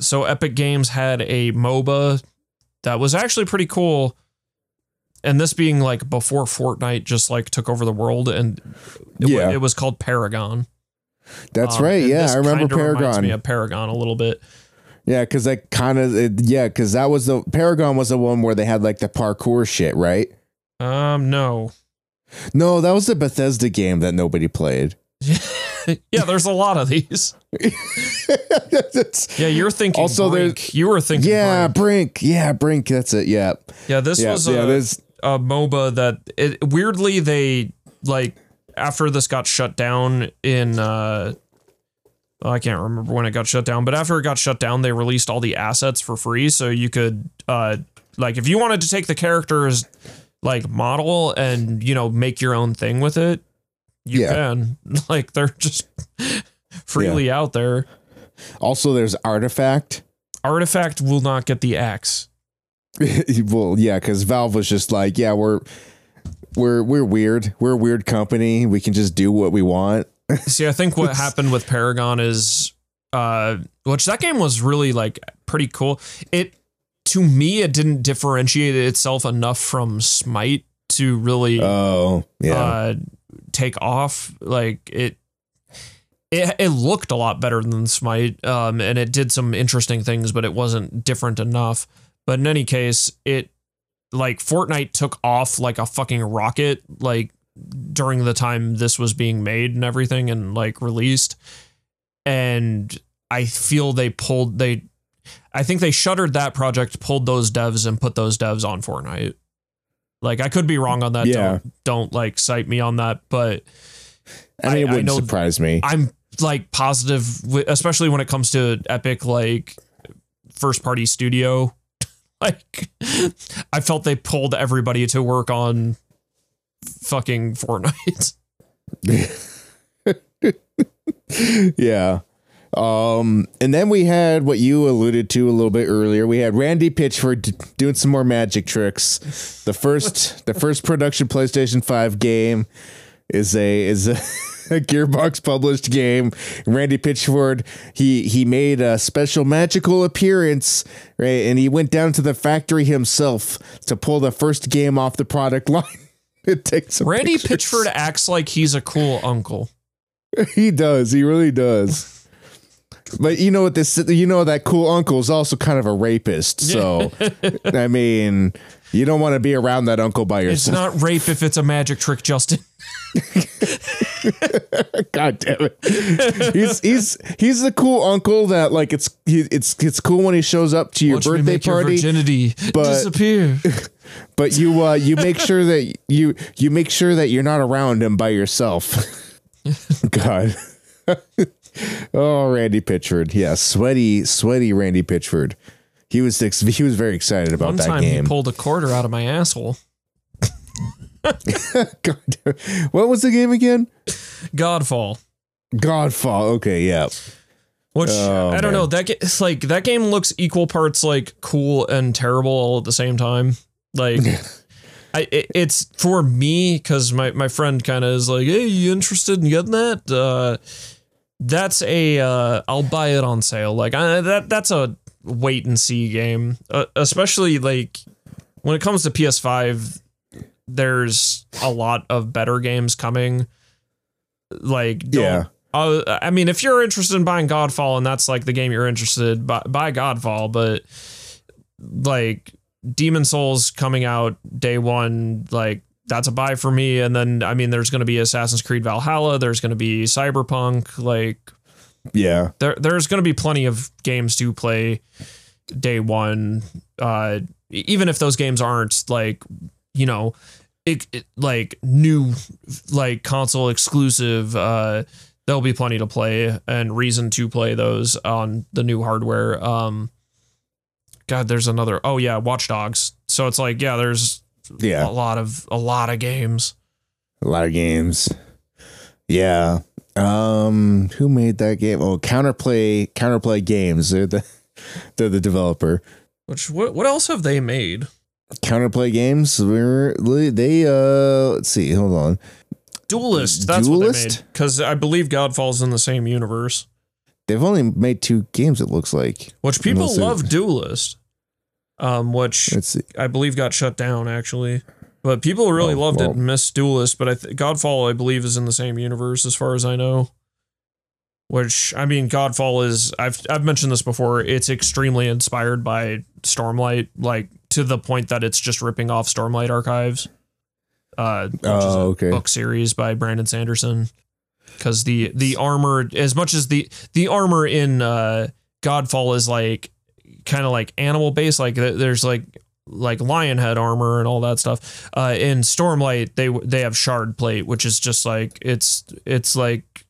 Speaker 2: so Epic Games had a MOBA that was actually pretty cool. And this being like before Fortnite just like took over the world and it,
Speaker 1: Yeah.
Speaker 2: it was called Paragon.
Speaker 1: That's
Speaker 2: Um,
Speaker 1: right. Yeah, I remember
Speaker 2: kinda reminds
Speaker 1: Paragon.
Speaker 2: me of Paragon a little bit.
Speaker 1: Yeah, because that kind of yeah, because that was the Paragon was the one where they had like the parkour shit, right?
Speaker 2: Um, no.
Speaker 1: No, that was the Bethesda game that nobody played. <laughs> <laughs>
Speaker 2: yeah, there's a lot of these. <laughs> Yeah, you're thinking
Speaker 1: Also, there's-
Speaker 2: You were thinking
Speaker 1: yeah,
Speaker 2: Brink.
Speaker 1: Brink. Yeah, Brink. That's it. Yeah,
Speaker 2: Yeah, this
Speaker 1: yeah,
Speaker 2: was
Speaker 1: yeah.
Speaker 2: a,
Speaker 1: There's
Speaker 2: a MOBA that it, weirdly they like after this got shut down in uh I can't remember when it got shut down, but after it got shut down, they released all the assets for free so you could uh like if you wanted to take the characters like model and you know make your own thing with it, you
Speaker 1: Yeah.
Speaker 2: can. <laughs> Like they're just <laughs> freely out there.
Speaker 1: also there's Artifact.
Speaker 2: Artifact will not get the axe. <laughs>
Speaker 1: well, yeah, because Valve was just like, yeah, we're we're we're weird. We're a weird company. We can just do what we want.
Speaker 2: See, I think what happened with Paragon is, uh, which that game was really like pretty cool. It to me, it didn't differentiate itself enough from Smite to really
Speaker 1: Oh, yeah.
Speaker 2: uh, take off. Like it, it it looked a lot better than Smite, um, and it did some interesting things, but it wasn't different enough. But in any case, it like Fortnite took off like a fucking rocket, like during the time this was being made and everything, and like released. And I feel they pulled they. I think they shuttered that project, pulled those devs, and put those devs on Fortnite. Like I could be wrong on that.
Speaker 1: Yeah.
Speaker 2: Don't don't like cite me on that, but
Speaker 1: I mean, it
Speaker 2: I
Speaker 1: wouldn't surprise me.
Speaker 2: I'm like positive, especially when it comes to Epic, like first party studio. <laughs> like, I felt they pulled everybody to work on fucking Fortnite. <laughs> <laughs>
Speaker 1: yeah. Um, and then we had what you alluded to a little bit earlier. We had Randy Pitchford d- doing some more magic tricks. The first, the first production PlayStation Five game. is a is a, <laughs> a Gearbox published game. Randy Pitchford he he made a special magical appearance, right? And he went down to the factory himself to pull the first game off the product <laughs> line. it takes
Speaker 2: Randy
Speaker 1: pictures.
Speaker 2: Pitchford acts like he's a cool uncle. <laughs>
Speaker 1: He does. He really does. But you know what this you know that cool uncle is also kind of a rapist. So <laughs> I mean, you don't want to be around that uncle by yourself.
Speaker 2: It's
Speaker 1: yourself.
Speaker 2: not rape if it's a magic trick, Justin. <laughs>
Speaker 1: God damn it. He's he's he's the cool uncle that like it's he, it's it's cool when he shows up to your
Speaker 2: Watch me
Speaker 1: birthday
Speaker 2: make your
Speaker 1: party,
Speaker 2: virginity
Speaker 1: but-
Speaker 2: disappear. <laughs>
Speaker 1: but you uh you make sure that you you make sure that you're not around him by yourself. God. Oh, Randy Pitchford. Yeah, sweaty sweaty Randy Pitchford. He was he was very excited about
Speaker 2: One
Speaker 1: that
Speaker 2: time
Speaker 1: game.
Speaker 2: he pulled a quarter out of my asshole. <laughs>
Speaker 1: God what was the game again?
Speaker 2: Godfall.
Speaker 1: Godfall. Okay, yeah.
Speaker 2: Which
Speaker 1: Oh,
Speaker 2: I don't
Speaker 1: man.
Speaker 2: know. That it's like that game looks equal parts like cool and terrible all at the same time. Like, <laughs> I it, it's for me because my my friend kind of is like, "Hey, you interested in getting that?" Uh, that's a uh, I'll buy it on sale. Like I, that that's a wait and see game, uh, especially like when it comes to PS5. There's a lot of better games coming. Like,
Speaker 1: Yeah.
Speaker 2: uh, I mean, if you're interested in buying Godfall and that's like the game you're interested, buy, buy Godfall. But like Demon Souls coming out day one, like that's a buy for me. And then I mean, there's going to be Assassin's Creed Valhalla. There's going to be Cyberpunk. Like
Speaker 1: Yeah.
Speaker 2: there, there's going to be plenty of games to play day one. Uh, even if those games aren't like, you know, it, it- like new, like console exclusive, uh, there'll be plenty to play and reason to play those on the new hardware. Um, God, there's another. Oh yeah, Watch Dogs. So it's like, yeah, there's
Speaker 1: Yeah.
Speaker 2: a lot of a lot of games.
Speaker 1: A lot of games. Yeah. Um who made that game? Oh, Counterplay Counterplay Games. They're the <laughs> they're the developer.
Speaker 2: Which what what else have they made?
Speaker 1: Counterplay Games. We're they uh let's see, hold on.
Speaker 2: Duelist. That's what they made. Because I believe Godfall's in the same universe.
Speaker 1: They've only made two games, it looks like.
Speaker 2: Which people love Duelist. Um, which. I believe got shut down actually. But people really
Speaker 1: Oh,
Speaker 2: loved
Speaker 1: well.
Speaker 2: it and missed Duelist, but I th- Godfall I believe is in the same universe as far as I know. Which I mean Godfall is I've I've mentioned this before, it's extremely inspired by Stormlight, like to the point that it's just ripping off Stormlight archives. Uh which is a
Speaker 1: Oh, okay.
Speaker 2: book series by Brandon Sanderson. Cause the the armor as much as the the armor in uh Godfall is like kind of like animal based, like there's like like lion head armor and all that stuff. Uh, in Stormlight, they they have shard plate, which is just like it's it's like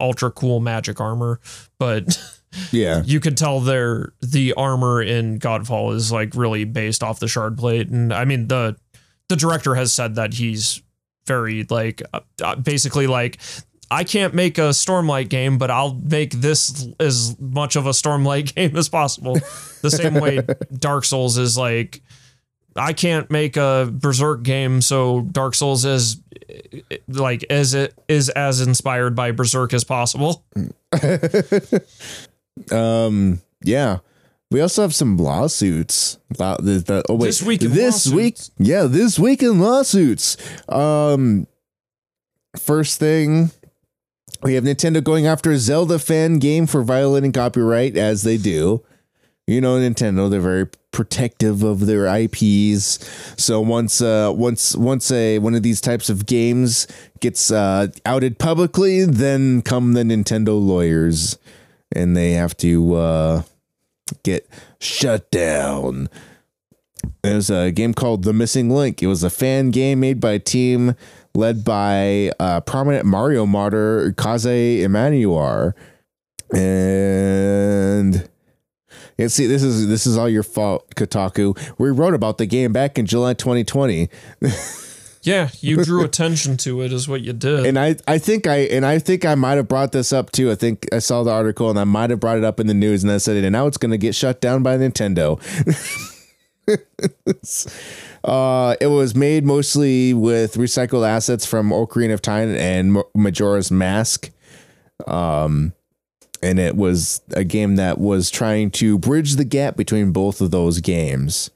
Speaker 2: ultra cool magic armor, but <laughs>
Speaker 1: Yeah.
Speaker 2: you could tell their the armor in Godfall is like really based off the shard plate, and I mean the the director has said that he's very like uh, uh, basically like I can't make a Stormlight game, but I'll make this as much of a Stormlight <laughs> game as possible. The same way <laughs> Dark Souls is like I can't make a Berserk game, so Dark Souls is like as it is as inspired by Berserk as possible. <laughs>
Speaker 1: Um yeah. We also have some lawsuits. Law- the- the- oh wait,
Speaker 2: This week in
Speaker 1: this week, yeah, this week in lawsuits. Um, first thing, we have Nintendo going after a Zelda fan game for violating copyright, as they do. You know, Nintendo, they're very protective of their IPs. So once, uh, once, once a one of these types of games gets uh, outed publicly, then come the Nintendo lawyers, and they have to uh, get shut down. There's a game called The Missing Link. It was a fan game made by a team led by uh, prominent Mario modder Kaze Emanuar. And yeah, see, this is this is all your fault, Kotaku. We wrote about the game back in July 2020, <laughs>
Speaker 2: Yeah, you drew attention to it, is what you did.
Speaker 1: and I I think I and I think I might have brought this up too. I think I saw the article and I might have brought it up in the news, and I said it. And now it's going to get shut down by Nintendo. <laughs> Uh, it was made mostly with recycled assets from Ocarina of Time and Majora's Mask. Um, and it was a game that was trying to bridge the gap between both of those games.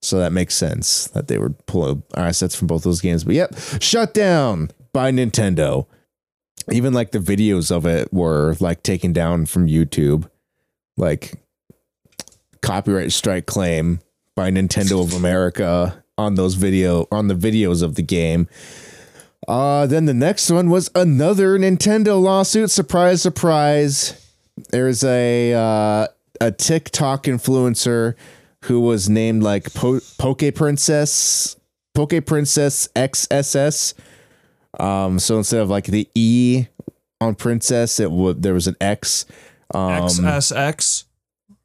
Speaker 1: So that makes sense that they would pull assets from both those games. But yep, shut down by Nintendo. Even like the videos of it were like taken down from YouTube. Like copyright strike claim by Nintendo of America on those video on the videos of the game. Uh then the next one was another Nintendo lawsuit. Surprise, surprise. There's a uh, a TikTok influencer who was named like po- Poke Princess, Poke Princess XSS. Um, so instead of like the E on Princess, it would there was an X. Um,
Speaker 2: XSX,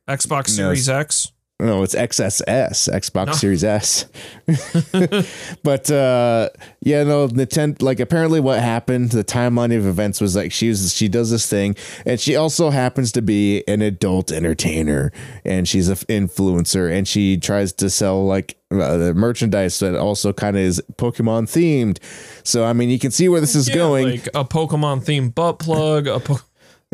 Speaker 2: Xbox Series X.
Speaker 1: no, it's XSS, Xbox no. Series S. <laughs> but uh yeah, no, Nintendo like apparently what happened, the timeline of events was like she was she does this thing and she also happens to be an adult entertainer and she's an influencer and she tries to sell like uh, the merchandise that also kind of is Pokemon themed. So I mean, you can see where this is
Speaker 2: yeah,
Speaker 1: going.
Speaker 2: Like a Pokemon themed butt plug, a po-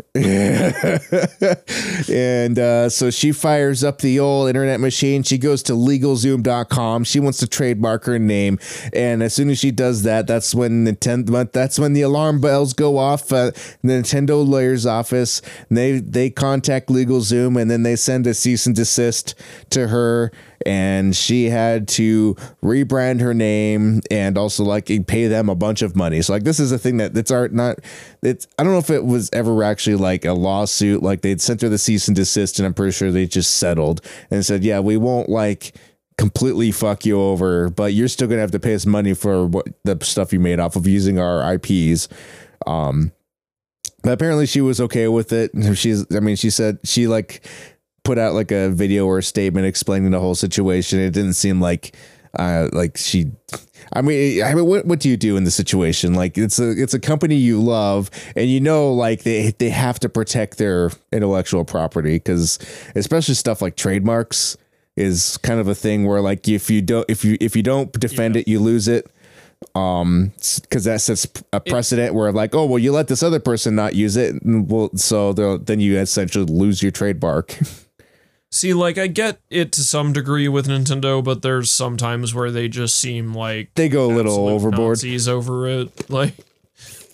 Speaker 2: <laughs>
Speaker 1: and uh, so she fires up the old internet machine. She goes to legalzoom.com. She wants to trademark her name. And as soon as she does that, that's when Nintendo that's when the alarm bells go off. Uh, Nintendo lawyer's office. They they contact LegalZoom and then they send a cease and desist to her and she had to rebrand her name and also like pay them a bunch of money. So like this is a thing that that's art not it's I don't know if it was ever actually like a lawsuit like they'd sent her the cease and desist and I'm pretty sure they just settled and said yeah we won't like completely fuck you over but you're still gonna have to pay us money for what the stuff you made off of using our IPs. Um, but apparently she was okay with it. She's I mean she said she like put out like a video or a statement explaining the whole situation. It didn't seem like uh like she I mean, I mean, what what do you do in the situation? Like, it's a it's a company you love, and you know, like they they have to protect their intellectual property because, especially stuff like trademarks, is kind of a thing where like if you don't if you if you don't defend yeah. it, you lose it. Um, because that sets a precedent it, where like, oh well, you let this other person not use it, and well, so then you essentially lose your trademark. <laughs>
Speaker 2: See, like I get it to some degree with Nintendo, but there's sometimes where they just seem like
Speaker 1: they go a little overboard.
Speaker 2: Nazis over it, <laughs> like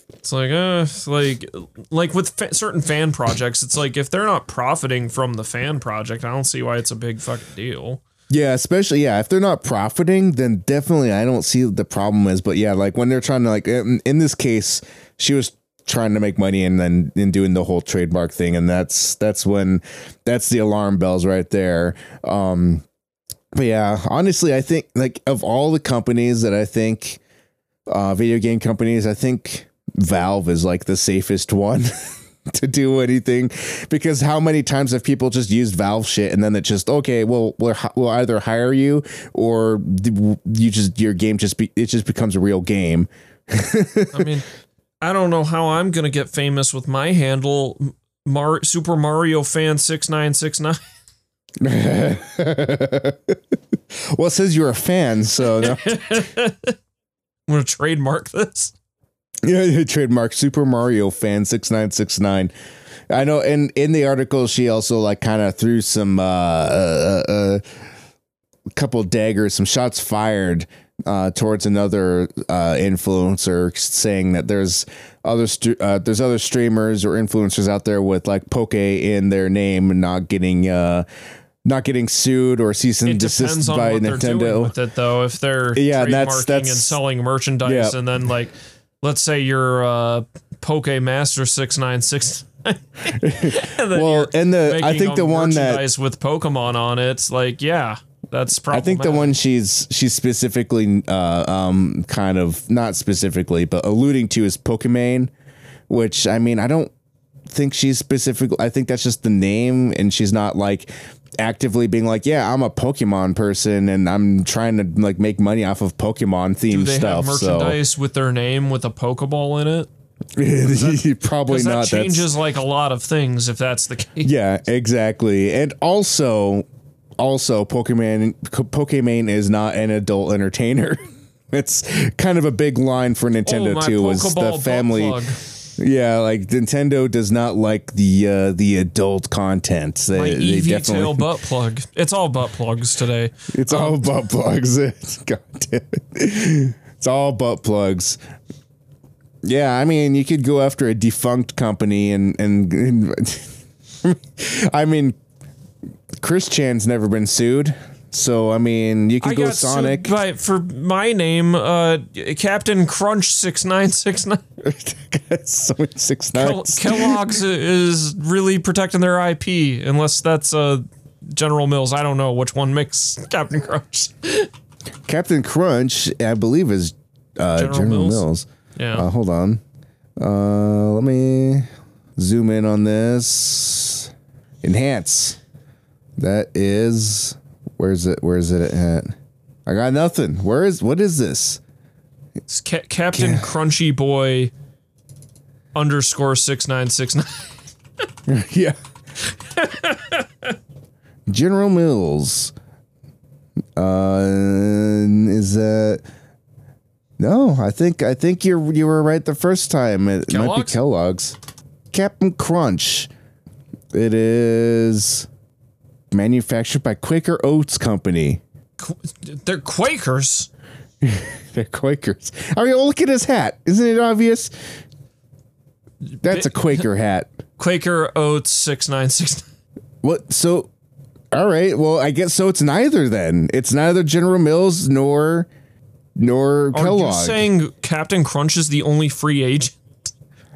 Speaker 2: it's like uh, like like with fa certain fan projects, it's like if they're not profiting from the fan project, I don't see why it's a big fucking deal.
Speaker 1: Yeah, especially yeah, if they're not profiting, then definitely I don't see the problem is. But yeah, like when they're trying to like in, in this case, she was trying to make money and then in doing the whole trademark thing. And that's that's when that's the alarm bells right there. Um but yeah honestly i think like of all the companies that i think uh video game companies i think valve is like the safest one <laughs> to do anything. Because how many times have people just used valve shit and then it just okay well we'll, we'll either hire you or you just your game just be, it just becomes a real game. <laughs>
Speaker 2: I mean I don't know how I'm gonna get famous with my handle, Mar- Super Mario Fan six nine six nine. <laughs> <laughs>
Speaker 1: well, it says you're a fan, so no. <laughs>
Speaker 2: I'm gonna trademark this.
Speaker 1: Yeah, trademark Super Mario Fan six nine six nine. I know, and in the article, she also like kind of threw some uh, uh, uh, couple daggers, some shots fired uh, towards another uh, influencer, saying that there's other uh, there's other streamers or influencers out there with like poke in their name and not getting uh, not getting sued or cease and desist by Nintendo.
Speaker 2: with it though, if they're yeah, that's that's and selling merchandise, yeah. and then like let's say you're uh, Poke Master six nine six. <laughs> well,
Speaker 1: and the I think the one that
Speaker 2: with Pokemon on it, like yeah, that's probably
Speaker 1: I think the one she's she's specifically uh, um kind of not specifically but alluding to is Pokimane, which I mean I don't think she's specific. I think that's just the name, and she's not like actively being like, yeah, I'm a Pokemon person and I'm trying to like make money off of Pokemon themed stuff.
Speaker 2: Have merchandise
Speaker 1: so.
Speaker 2: with their name with a Pokeball in it.
Speaker 1: that, <laughs> Probably not.
Speaker 2: That changes that's, like a lot of things if that's the case.
Speaker 1: Yeah, exactly. And also, also Pokemon Pokemon is not an adult entertainer. <laughs> it's kind of a big line for Nintendo
Speaker 2: oh,
Speaker 1: too. Was the family? Yeah, like Nintendo does not like the uh, the adult content. They,
Speaker 2: My
Speaker 1: they
Speaker 2: Eevee tail <laughs> butt plug. It's all butt plugs today.
Speaker 1: It's all butt plugs. <laughs> God damn it. It's all butt plugs. Yeah, I mean, you could go after a defunct company and and, and I mean, Chris Chan's never been sued. So I mean, you could
Speaker 2: I
Speaker 1: go
Speaker 2: got
Speaker 1: Sonic.
Speaker 2: sued by, for my name, uh, Captain Crunch six nine six nine. <laughs>
Speaker 1: Six nines.
Speaker 2: Kellogg's is really protecting their IP, unless that's uh, General Mills. I don't know which one makes Captain Crunch.
Speaker 1: Captain Crunch, I believe, is uh,
Speaker 2: General
Speaker 1: General,
Speaker 2: Mills?
Speaker 1: Mills.
Speaker 2: Yeah.
Speaker 1: Uh, hold on. Uh, let me zoom in on this. Enhance. That is. Where's it? Where's it at? I got nothing. Where is? What is this?
Speaker 2: It's Ca- Captain Crunchy Boy underscore six nine six nine. <laughs> <laughs>
Speaker 1: yeah. General Mills. Uh, is that? No, I think I think you you were right the first time. It might be?
Speaker 2: Kellogg's.
Speaker 1: Captain Crunch. It is manufactured by Quaker Oats Company.
Speaker 2: They're Quakers. <laughs>
Speaker 1: They're Quakers. I mean, look at his hat. Isn't it obvious? That's a Quaker hat.
Speaker 2: Quaker Oats six nine six.
Speaker 1: What? So, all right. Well, I guess so. It's neither then. It's neither General Mills nor nor
Speaker 2: Are you
Speaker 1: Kellogg.
Speaker 2: saying Captain Crunch is the only free agent?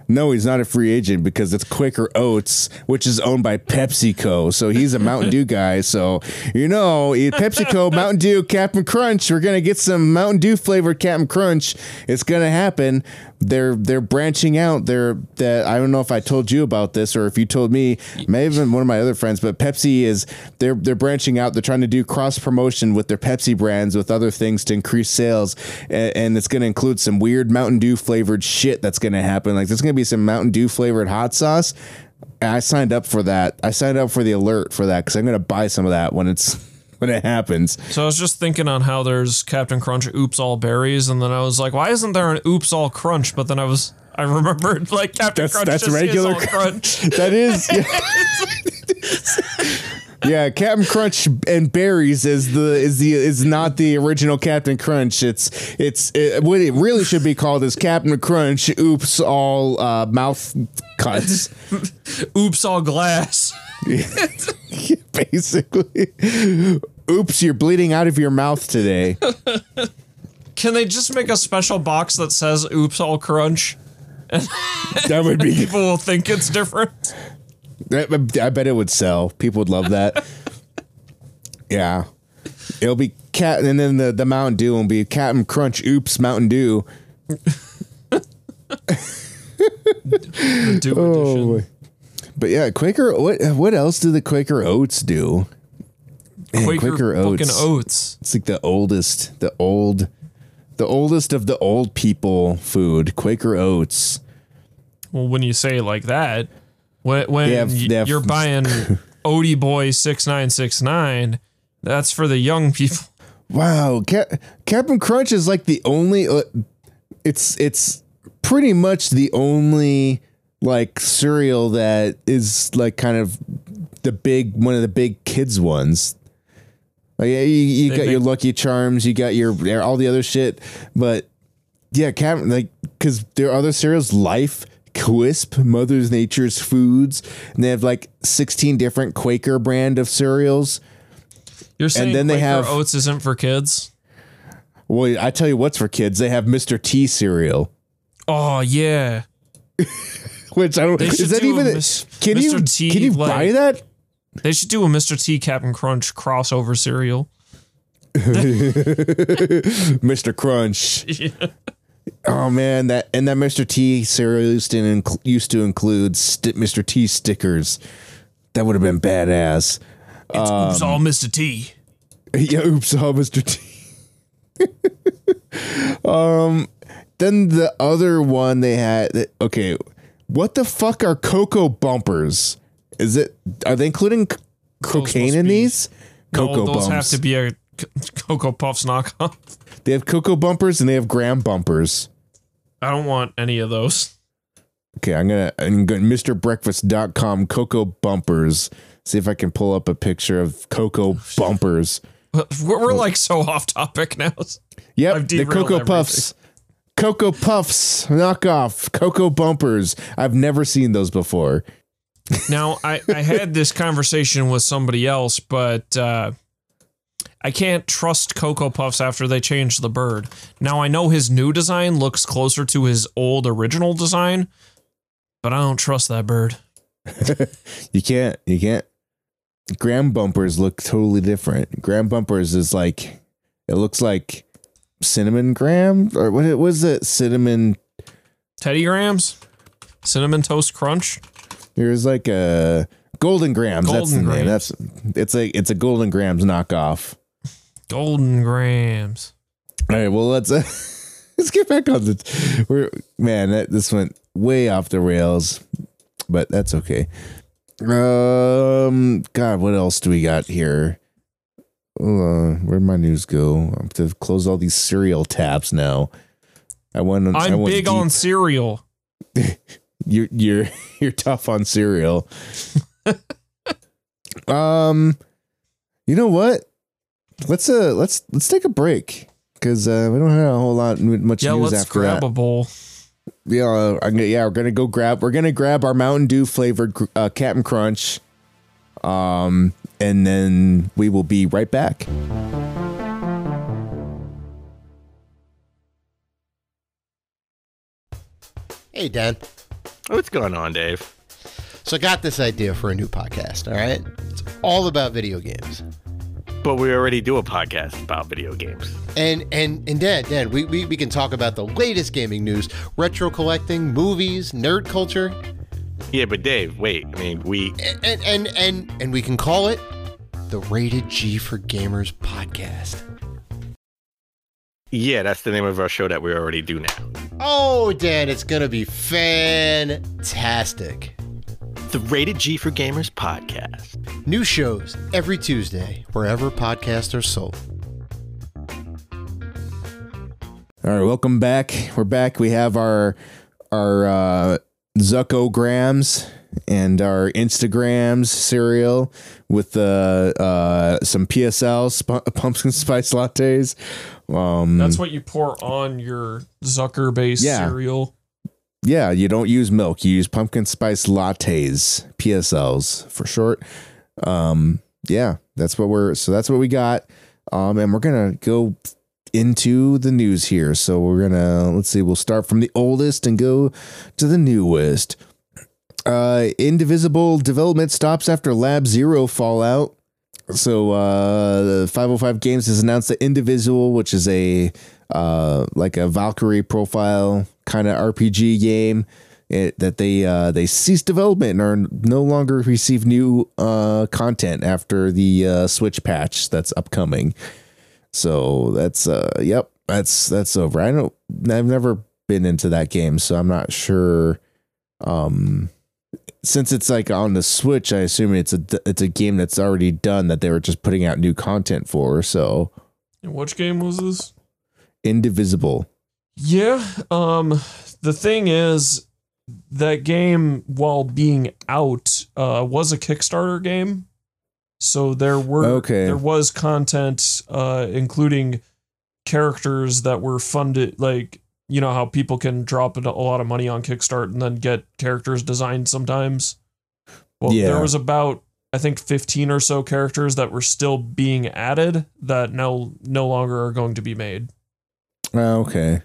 Speaker 1: No, he's not a free agent because it's Quaker Oats, which is owned by PepsiCo. So he's a Mountain Dew guy. So you know, PepsiCo, <laughs> Mountain Dew, Captain Crunch. We're gonna get some Mountain Dew flavored Captain Crunch. It's gonna happen. They're they're branching out. They're that I don't know if I told you about this or if you told me. Maybe one of my other friends, but Pepsi is they're they're branching out. They're trying to do cross promotion with their Pepsi brands with other things to increase sales, and, and it's going to include some weird Mountain Dew flavored shit that's going to happen. Like there's going to be some Mountain Dew flavored hot sauce. And I signed up for that. I signed up for the alert for that because I'm going to buy some of that when it's <laughs> when it happens.
Speaker 2: So I was just thinking on how there's Captain Crunch Oops All Berries, and then I was like, why isn't there an Oops All Crunch? But then I was I remembered <laughs> like Captain
Speaker 1: That's-
Speaker 2: Crunch
Speaker 1: that's
Speaker 2: just
Speaker 1: regular
Speaker 2: is all crunch. <laughs>
Speaker 1: That is. Yeah. yeah, Captain Crunch and berries is the is the is not the original Captain Crunch. It's it's it, what it really should be called is Captain Crunch. Oops, all uh, mouth cuts.
Speaker 2: Oops All Glass. <laughs>
Speaker 1: Basically, oops, you're bleeding out of your mouth today. <laughs>
Speaker 2: Can they just make a special box that says Oops All Crunch? <laughs>
Speaker 1: That would be.
Speaker 2: People will think it's different.
Speaker 1: I bet it would sell. People would love that. yeah. It'll be cat, and then the, the Mountain Dew will be Captain Crunch. Oops, Mountain Dew.
Speaker 2: Dew
Speaker 1: Oh,
Speaker 2: edition.
Speaker 1: But yeah, Quaker. What what else do the Quaker Oats do? Man,
Speaker 2: Quaker,
Speaker 1: Quaker Oats.
Speaker 2: oats.
Speaker 1: It's like the oldest, the old, the oldest of the old people food. Quaker Oats.
Speaker 2: Well, when you say it like that, when when
Speaker 1: They have- they have-
Speaker 2: you're buying <laughs> Odie Boy six nine six nine, that's for the young people.
Speaker 1: Wow, Cap- Captain Crunch is like the only. Uh, it's it's pretty much the only like cereal that is like kind of the big one of the big kids ones. Like yeah, you, you
Speaker 2: They
Speaker 1: got your Lucky Charms, you got your all the other shit, but yeah, like because there are other cereals, Life. Quisp, Mother's Nature's Foods, and they have like 16 different Quaker brand of cereals.
Speaker 2: You're saying
Speaker 1: then they
Speaker 2: Quaker
Speaker 1: have-
Speaker 2: oats isn't for kids?
Speaker 1: Well, I tell you what's for kids. They have Mr. T cereal.
Speaker 2: Oh yeah, <laughs>
Speaker 1: Which I don't.
Speaker 2: They
Speaker 1: Is that
Speaker 2: do
Speaker 1: even?
Speaker 2: Mis-
Speaker 1: can you
Speaker 2: T,
Speaker 1: can you
Speaker 2: like-
Speaker 1: buy that?
Speaker 2: they should do a Mr. T Captain Crunch crossover cereal. <laughs>
Speaker 1: Mr. Crunch. <laughs> Oh man, that and that Mr. T cereal used to, inc- used to include st- Mr. T stickers. That would have been badass.
Speaker 2: It's
Speaker 1: Um,
Speaker 2: oops all Mr. T. <laughs>
Speaker 1: yeah, oops, oh, Mr. T. um, then the other one they had. Okay, what the fuck are cocoa bumpers? Is it? Are they including c- cocaine in
Speaker 2: be-
Speaker 1: these? Cocoa
Speaker 2: no, those have to be a C- Cocoa Puffs knockoff. <laughs>
Speaker 1: They have Cocoa Bumpers and they have Graham Bumpers.
Speaker 2: I don't want any of those.
Speaker 1: Okay, I'm gonna I'm going MrBreakfast.com Cocoa Bumpers. See if I can pull up a picture of Cocoa oh, Bumpers.
Speaker 2: We're, we're like so off topic now.
Speaker 1: Yep, the Cocoa
Speaker 2: everything.
Speaker 1: Puffs. Cocoa Puffs knockoff. Cocoa Bumpers. I've never seen those before. <laughs>
Speaker 2: Now, I, I had this conversation with somebody else, but uh, I can't trust Cocoa Puffs after they changed the bird. Now, I know his new design looks closer to his old original design, but I don't trust that bird. <laughs>
Speaker 1: You can't. You can't. Graham Bumpers look totally different. Graham Bumpers is like it looks like cinnamon graham or what it was it cinnamon
Speaker 2: Teddy Grahams? Cinnamon Toast Crunch?
Speaker 1: There's like a Golden Grams. that's the
Speaker 2: Golden
Speaker 1: name. That's it's a it's a Golden Grams knockoff.
Speaker 2: Golden Grams.
Speaker 1: All right, well let's uh, <laughs> let's get back on the. We're man, that, this went way off the rails, but that's okay. Um, God, what else do we got here? Uh, where'd my news go? I have to close all these cereal tabs now. I went. I
Speaker 2: I'm
Speaker 1: went
Speaker 2: big
Speaker 1: deep.
Speaker 2: on cereal. <laughs>
Speaker 1: you're you're <laughs> you're tough on cereal. <laughs> um, you know what? Let's uh let's let's take a break because uh, we don't have a whole lot much
Speaker 2: Yeah,
Speaker 1: news
Speaker 2: let's
Speaker 1: after
Speaker 2: grab
Speaker 1: that.
Speaker 2: a bowl.
Speaker 1: yeah, uh, yeah, we're gonna go grab. We're gonna grab our Mountain Dew flavored uh, Captain Crunch. Um, and then we will be right back.
Speaker 3: Hey, Dan.
Speaker 4: What's going on, Dave?
Speaker 3: So I got this idea for a new podcast, all right? It's all about video games.
Speaker 4: But we already do a podcast about video games.
Speaker 3: And and and Dan, Dan, we, we, we can talk about the latest gaming news, retro collecting, movies, nerd culture,
Speaker 4: Yeah, but Dave, wait. I mean, we.
Speaker 3: and and and and, and we can call it the Rated G for Gamers podcast.
Speaker 4: Yeah, that's the name of our show that we already do now.
Speaker 3: Oh, Dan, it's gonna be fantastic.
Speaker 4: The Rated G for Gamers podcast.
Speaker 3: New shows every Tuesday, wherever podcasts are sold.
Speaker 1: All right, welcome back. We're back. We have our our uh, Zuckograms and our Instagrams cereal with uh, uh, some PSL sp- pumpkin spice lattes. Um,
Speaker 2: That's what you pour on your Zucker based
Speaker 1: Yeah.
Speaker 2: cereal.
Speaker 1: yeah, you don't use milk. You use pumpkin spice lattes, PSLs for short. Um, yeah, that's what we're. So that's what we got. Um, and we're gonna go into the news here. So we're gonna let's see. We'll start from the oldest and go to the newest. Uh, Indivisible development stops after Lab Zero fallout. So uh, 505 Games has announced that Indivisible, which is a uh, like a Valkyrie profile kind of RPG game, it, that they uh, they ceased development and are no longer receive new uh, content after the uh, Switch patch that's upcoming. So that's uh, yep, that's that's over. I don't, I've never been into that game, so I'm not sure. Um, since it's like on the Switch, I assume it's a it's a game that's already done that they were just putting out new content for. So
Speaker 2: And which game was this?
Speaker 1: Indivisible.
Speaker 2: Yeah. Um the thing is that game while being out uh was a Kickstarter game. So there were
Speaker 1: Okay.
Speaker 2: there was content uh including characters that were funded like you know how people can drop a lot of money on Kickstart and then get characters designed sometimes. Well,
Speaker 1: Yeah.
Speaker 2: there was about I think 15 or so characters that were still being added that now no longer are going to be made.
Speaker 1: Oh, okay.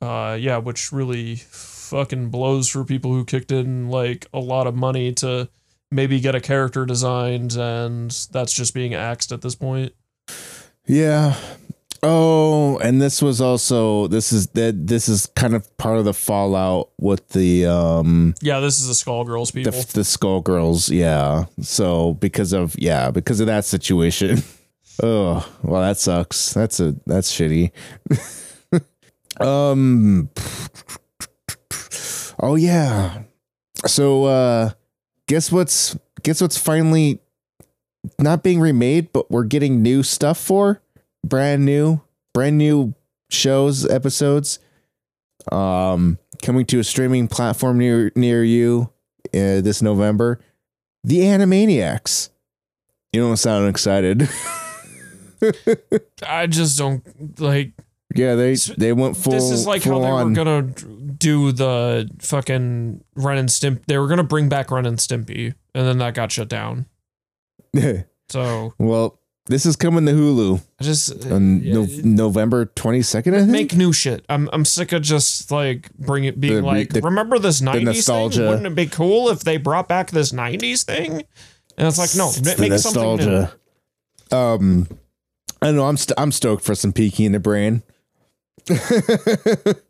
Speaker 2: Uh, yeah, which really fucking blows for people who kicked in like a lot of money to maybe get a character designed, and that's just being axed at this point.
Speaker 1: Yeah. Oh, and this was also this is that this is kind of part of the fallout with the um
Speaker 2: Yeah, this is the Skullgirls
Speaker 1: the
Speaker 2: people.
Speaker 1: the Skullgirls, yeah. So because of yeah, because of that situation. <laughs> Oh, well that sucks. That's a that's shitty. <laughs> um <sniffs> Oh yeah. So uh guess what's guess what's finally not being remade, but we're getting new stuff for brand new, brand new shows, episodes. Um, coming to a streaming platform near near you uh, this November. The Animaniacs. You don't sound excited. <laughs>
Speaker 2: I just don't like.
Speaker 1: Yeah, they they went full.
Speaker 2: this is like how they
Speaker 1: on.
Speaker 2: were gonna do the fucking Ren and Stimp. They were gonna bring back Ren and Stimpy, and then that got shut down. <laughs> So
Speaker 1: well, this is coming to Hulu
Speaker 2: I just
Speaker 1: on
Speaker 2: yeah,
Speaker 1: no, November twenty second. I think.
Speaker 2: make new shit. I'm I'm sick of just like bring it being
Speaker 1: The-
Speaker 2: like
Speaker 1: the-
Speaker 2: remember this '90s thing? Wouldn't it be cool if they brought back this '90s thing? And it's like no,
Speaker 1: It's
Speaker 2: make something new.
Speaker 1: Um, I don't know. I'm st- I'm stoked for some Pinky and the Brain. <laughs>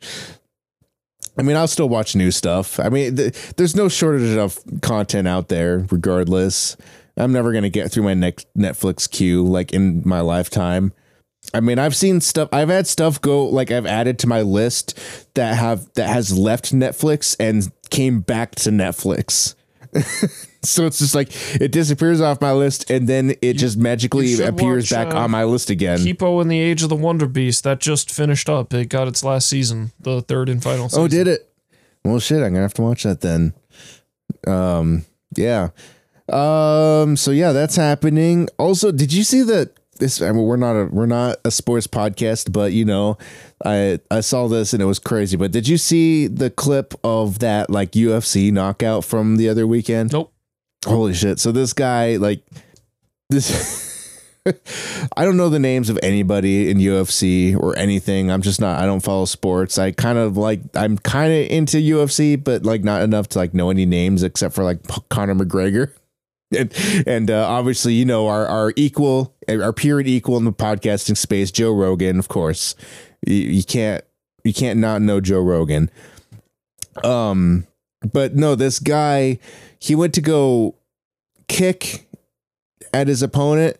Speaker 1: I mean, I'll still watch new stuff. I mean, th- there's no shortage of content out there. Regardless, I'm never gonna get through my next Netflix queue like in my lifetime. I mean, I've seen stuff. I've had stuff go like I've added to my list that have that has left Netflix and came back to Netflix. <laughs> so it's just like it disappears off my list and then it just magically appears
Speaker 2: watch,
Speaker 1: back
Speaker 2: uh,
Speaker 1: on my list again.
Speaker 2: Kipo and the Age of the Wonder Beast that just finished up. It got its last season, the third and final. Season.
Speaker 1: oh, did it? Well, shit. I'm gonna have to watch that then. Um, yeah. Um, so yeah, that's happening. Also, did you see that? This I mean, we're not a we're not a sports podcast, but you know, I I saw this and it was crazy. But did you see the clip of that like UFC knockout from the other weekend?
Speaker 2: Nope.
Speaker 1: Holy shit. So this guy, like, this. <laughs> I don't know the names of anybody in UFC or anything. I'm just not, I don't follow sports. I kind of like, I'm kind of into UFC, but like not enough to like know any names except for like Conor McGregor. <laughs> And, and uh, obviously, you know, our, our equal, our peer and equal in the podcasting space, Joe Rogan, of course. You, you can't, you can't not know Joe Rogan. Um, but no, this guy, he went to go kick at his opponent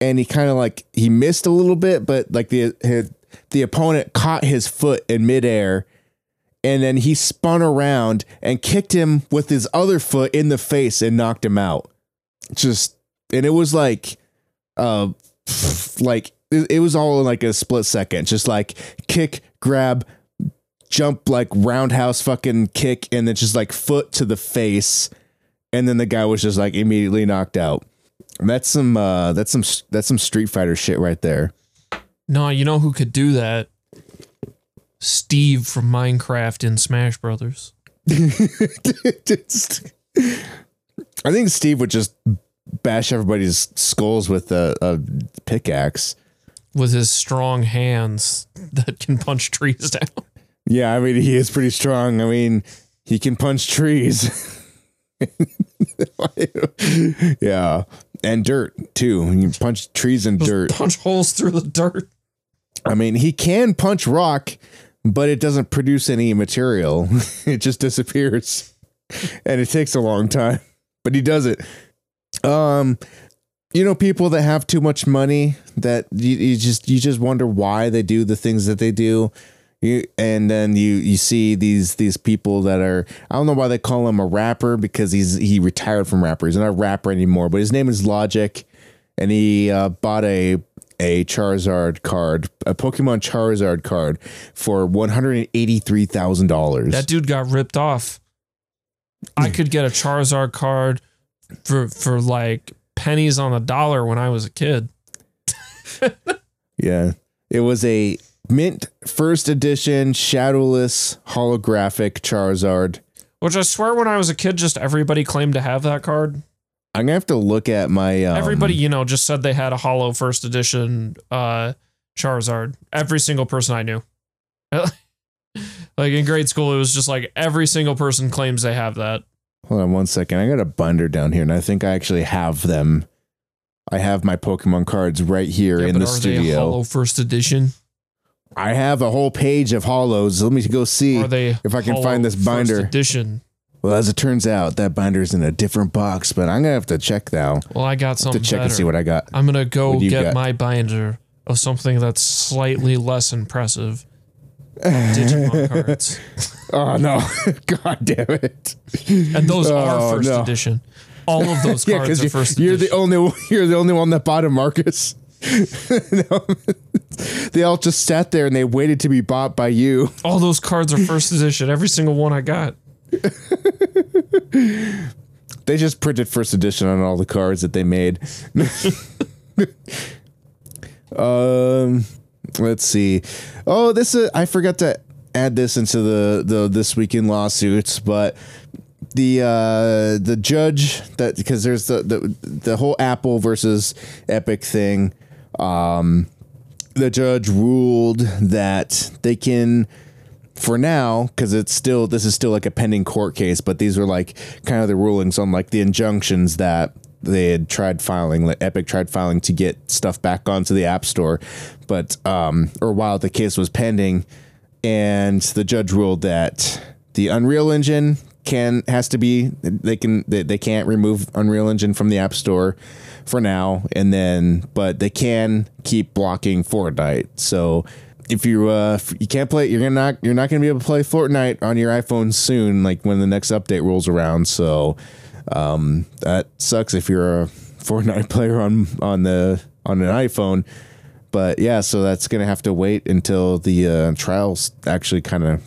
Speaker 1: and he kind of like he missed a little bit but like the his, the opponent caught his foot in midair and then he spun around and kicked him with his other foot in the face and knocked him out. Just and it was like uh like it, was all in like a split second. Just like kick grab jump like roundhouse fucking kick and then just like foot to the face and then the guy was just like immediately knocked out that's some uh that's some that's some street fighter shit right there
Speaker 2: No, you know who could do that? Steve from Minecraft in Smash Brothers. <laughs>
Speaker 1: I think steve would just bash everybody's skulls with a, a pickaxe
Speaker 2: with his strong hands that can punch trees down.
Speaker 1: yeah i mean he is pretty strong i mean he can punch trees <laughs> <laughs> yeah and dirt too You punch trees and dirt
Speaker 2: Punch holes through the dirt.
Speaker 1: I mean, he can punch rock, but it doesn't produce any material. <laughs> it just disappears. And it takes a long time, but he does it. Um you know people that have too much money that you, you just you just wonder why they do the things that they do. You, and then you you see these these people that are I don't know why they call him a rapper because he's he retired from rapper. He's not a rapper anymore, but his name is Logic and he uh, bought a a Charizard card, a Pokemon Charizard card for one hundred and eighty three thousand dollars.
Speaker 2: That dude got ripped off. I could get a Charizard card for for like pennies on the dollar when I was a kid. <laughs>
Speaker 1: Yeah, it was a mint first edition shadowless holographic Charizard.
Speaker 2: Which I swear when I was a kid, just everybody claimed to have that card.
Speaker 1: I'm gonna have to look at my um,
Speaker 2: everybody, you know, just said they had a hollow first edition uh Charizard. Every single person I knew. <laughs> like in grade school, it was just like every single person claims they have that.
Speaker 1: Hold on one second. I got a binder down here, and I think I actually have them. I have my Pokemon cards right here
Speaker 2: Yeah,
Speaker 1: in the studio.
Speaker 2: hollow first edition?
Speaker 1: I have a whole page of hollows. Let me go see.
Speaker 2: Are they
Speaker 1: if I can find this
Speaker 2: first
Speaker 1: binder.
Speaker 2: edition?
Speaker 1: Well, as it turns out, that binder's in a different box, but I'm gonna have to check now
Speaker 2: Well, I got something to
Speaker 1: check
Speaker 2: better.
Speaker 1: and see what I got.
Speaker 2: I'm gonna go
Speaker 1: What do you
Speaker 2: get
Speaker 1: got?
Speaker 2: my binder of something that's slightly less impressive. <laughs> Digimon cards,
Speaker 1: Oh no! <laughs> God damn it!
Speaker 2: and those
Speaker 1: Oh,
Speaker 2: are first
Speaker 1: no.
Speaker 2: edition. All of those <laughs> cards
Speaker 1: because
Speaker 2: are first
Speaker 1: you're, you're the
Speaker 2: edition.
Speaker 1: only you're the only one that bought him, Marcus. <laughs> No. they all just sat there and they waited to be bought by you.
Speaker 2: All those cards are first edition. Every single one I got. <laughs>
Speaker 1: They just printed first edition on all the cards that they made. <laughs> um, let's see. Oh, this is I forgot to add this into the the this weekend lawsuits, but the uh the judge that because there's the, the the whole Apple versus Epic thing. Um, the judge ruled that they can for now because it's still this is still like a pending court case but these are like kind of the rulings on like the injunctions that they had tried filing like epic tried filing to get stuff back onto the app store but um or while the case was pending. And the judge ruled that the unreal engine can has to be they can they, they can't remove unreal engine from the app store for now and then but they can keep blocking fortnite. So if you uh if you can't play you're gonna not you're not gonna be able to play fortnite on your iphone soon like when the next update rolls around. So um that sucks if you're a <laughs> fortnite player on on the on an iphone. But yeah so that's gonna have to wait until the uh trials actually kind of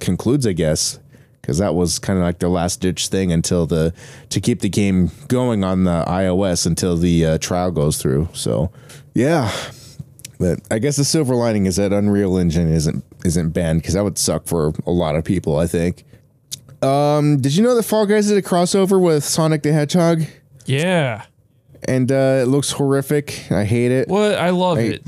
Speaker 1: concludes, I guess, because that was kind of like their last ditch thing until the to keep the game going on the iOS until the uh, trial goes through. So, yeah. But I guess the silver lining is that Unreal Engine isn't isn't banned because that would suck for a lot of people. I think. Um, did you know that Fall Guys did a crossover with Sonic the Hedgehog,
Speaker 2: Yeah.
Speaker 1: and uh, it looks horrific. I hate it.
Speaker 2: What? I love
Speaker 1: Hey.
Speaker 2: it.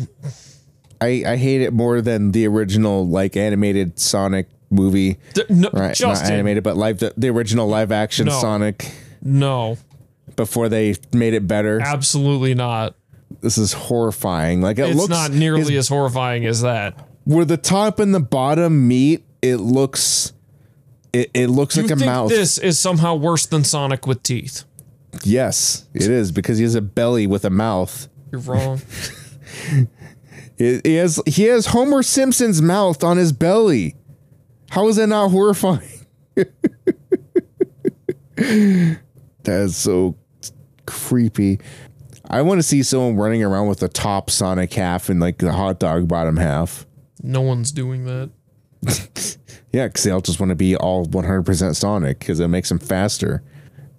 Speaker 1: I, I hate it more than the original like animated Sonic movie.
Speaker 2: D- no,
Speaker 1: Right,
Speaker 2: Justin.
Speaker 1: not animated, but live the, the original live action
Speaker 2: No.
Speaker 1: Sonic
Speaker 2: No,
Speaker 1: before they made it better.
Speaker 2: absolutely not.
Speaker 1: This is horrifying. Like it
Speaker 2: It's
Speaker 1: looks
Speaker 2: not nearly as horrifying as that.
Speaker 1: where the top and the bottom meet. It looks it, it looks
Speaker 2: You
Speaker 1: like a mouth.
Speaker 2: this is somehow worse than Sonic with teeth?
Speaker 1: yes, it is because he has a belly with a mouth.
Speaker 2: You're wrong. <laughs>
Speaker 1: He has he has Homer Simpson's mouth on his belly. How is that not horrifying? <laughs> that is so creepy. I want to see someone running around with the top Sonic half and like the hot dog bottom half.
Speaker 2: no one's doing that. <laughs>
Speaker 1: Yeah, because they all just want to be all 100% Sonic because it makes them faster. <laughs>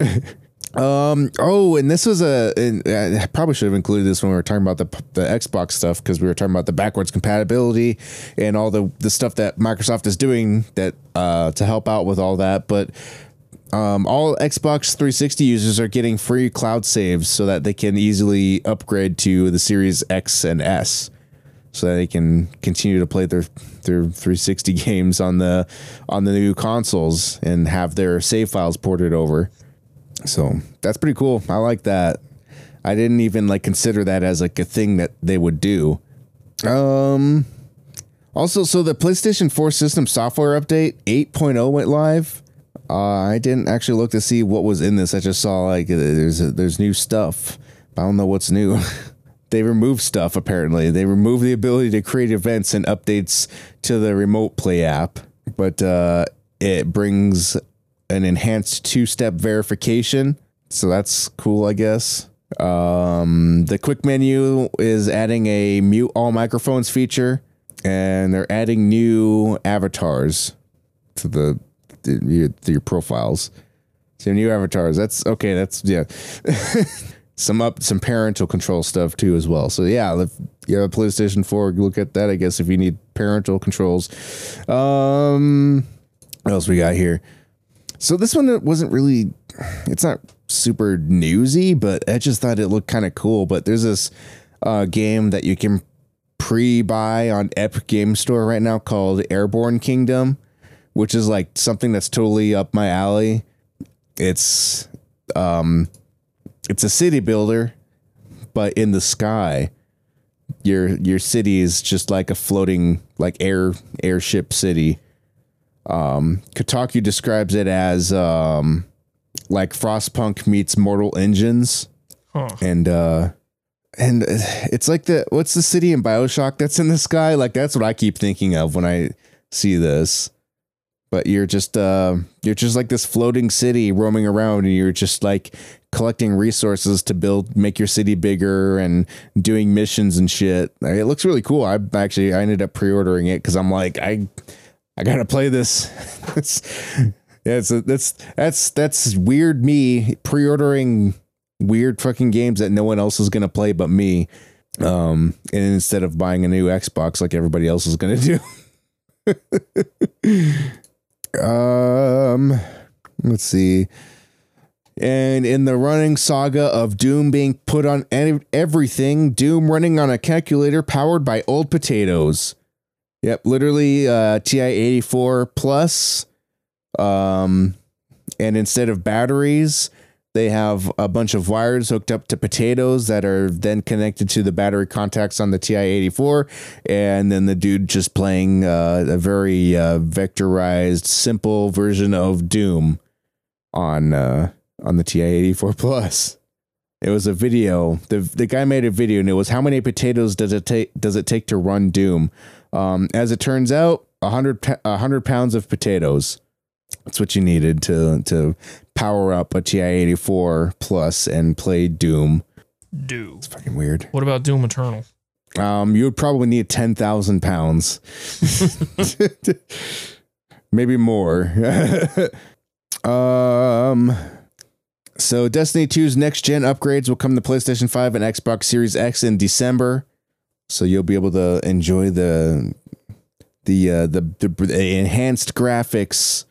Speaker 1: um. Oh, and this was a. I probably should have included this when we were talking about the the Xbox stuff because we were talking about the backwards compatibility and all the the stuff that Microsoft is doing that uh to help out with all that. But um, all Xbox 360 users are getting free cloud saves so that they can easily upgrade to the Series X and S so that they can continue to play their their 360 <laughs> games on the on the new consoles and have their save files ported over. So that's pretty cool. I like that. I didn't even like consider that as like a thing that they would do. Um also so the PlayStation 4 system software update 8.0 went live. Uh, I didn't actually look to see what was in this. I just saw like there's there's new stuff. I don't know what's new. <laughs> they removed stuff apparently. They removed the ability to create events and updates to the remote play app, but uh, it brings an enhanced two-step verification. So that's cool, I guess. Um, the quick menu is adding a mute all microphones feature, and they're adding new avatars to the, the your, to your profiles. So new avatars. That's okay. That's yeah. <laughs> some up some parental control stuff too as well. So yeah, if you have a PlayStation 4, look at that. I guess if you need parental controls. Um, what else we got here? So this one wasn't really. It's not super newsy, but I just thought it looked kind of cool. But there's this uh, game that you can pre-buy on Epic Game Store right now called Airborne Kingdom, which is like something that's totally up my alley. It's um it's a city builder, but in the sky. Your your city is just like a floating like air airship city. Um Kotaku describes it as um like Frostpunk meets Mortal Engines
Speaker 2: Huh.
Speaker 1: and uh and it's like the what's the city in BioShock that's in the sky? Like that's what I keep thinking of when I see this. But you're just uh you're just like this floating city roaming around and you're just like collecting resources to build make your city bigger and doing missions and shit. It looks really cool. I actually I ended up pre-ordering it because I'm like I I gotta play this. <laughs> yeah, it's that's that's that's weird. Me pre-ordering weird fucking games that no one else is gonna play but me. Um, and instead of buying a new Xbox like everybody else is gonna do. <laughs> um, let's see. And in the running saga of Doom being put on everything, Doom running on a calculator powered by old potatoes. Yep, literally uh, TI 84 plus. Um, and instead of batteries, they have a bunch of wires hooked up to potatoes that are then connected to the battery contacts on the TI 84. And then the dude just playing uh, a very uh, vectorized, simple version of Doom on uh, on the TI 84 plus. It was a video. The the guy made a video and it was how many potatoes does it take does it take to run Doom? Um, as it turns out, a hundred a hundred pounds of potatoes. That's what you needed to to power up a TI eighty four plus and play Doom.
Speaker 2: Do.
Speaker 1: Fucking weird.
Speaker 2: What about Doom Eternal?
Speaker 1: Um, you would probably need ten thousand pounds, <laughs> maybe more. <laughs> um, so Destiny 2's next gen upgrades will come to PlayStation 5 and Xbox Series X in December. So you'll be able to enjoy the the uh, the, the enhanced graphics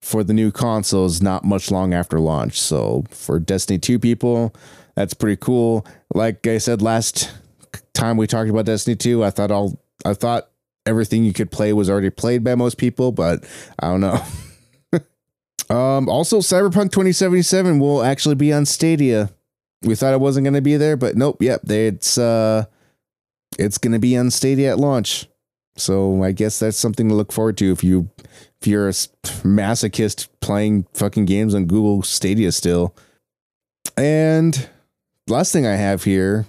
Speaker 1: for the new consoles not much long after launch. So for Destiny 2 people, that's pretty cool. Like I said last time we talked about Destiny 2, I thought all I thought everything you could play was already played by most people, but I don't know. <laughs> um also Cyberpunk 2077 will actually be on Stadia. We thought it wasn't going to be there, but nope, yep, they, it's uh it's going to be on Stadia at launch. So I guess that's something to look forward to if you if you're a masochist playing fucking games on Google Stadia still. And last thing I have here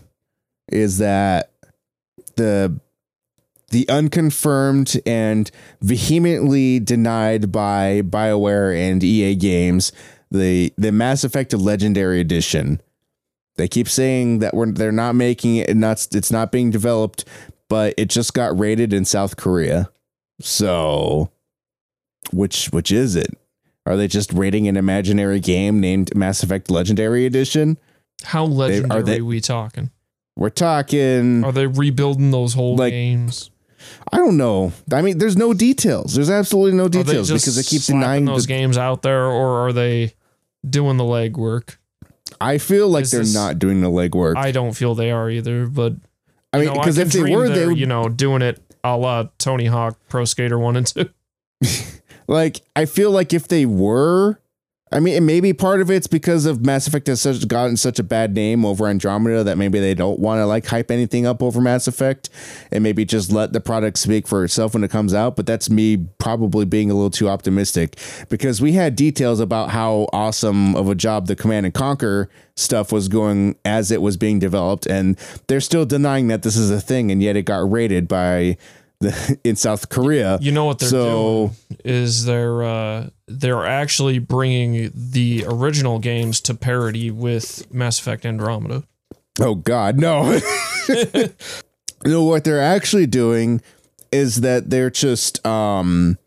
Speaker 1: is that the the unconfirmed and vehemently denied by BioWare and EA Games the the Mass Effect Legendary Edition. They keep saying that we're they're not making it and not it's not being developed, but it just got rated in South Korea. So which which is it? Are they just rating an imaginary game named Mass Effect Legendary Edition?
Speaker 2: How legendary are
Speaker 1: they-
Speaker 2: we talking?
Speaker 1: We're talking
Speaker 2: Are they rebuilding those whole
Speaker 1: Like,
Speaker 2: games?
Speaker 1: I don't know. I mean, there's no details. There's absolutely no
Speaker 2: they
Speaker 1: details
Speaker 2: just
Speaker 1: because they keep denying
Speaker 2: those
Speaker 1: the,
Speaker 2: games out there, or are they doing the legwork?
Speaker 1: I feel like
Speaker 2: Is
Speaker 1: they're
Speaker 2: this-
Speaker 1: not doing the legwork. I,
Speaker 2: I don't feel they are either, but I
Speaker 1: mean,
Speaker 2: you know, I
Speaker 1: because if they were, they would
Speaker 2: you know, doing it a la Tony Hawk Pro Skater One and Two. <laughs>
Speaker 1: like. I feel like if they were, I mean, maybe part of it's because of Mass Effect has such gotten such a bad name over Andromeda that maybe they don't want to like hype anything up over Mass Effect, and maybe just let the product speak for itself when it comes out. But that's me probably being a little too optimistic because we had details about how awesome of a job the Command and Conquer stuff was going as it was being developed, and they're still denying that this is a thing, and yet it got rated by <laughs> in South Korea.
Speaker 2: You know what they're
Speaker 1: So-
Speaker 2: doing is they're uh, they're actually bringing the original games to parity with Mass Effect Andromeda.
Speaker 1: Oh God, no. <laughs> no, what they're actually doing is that they're just um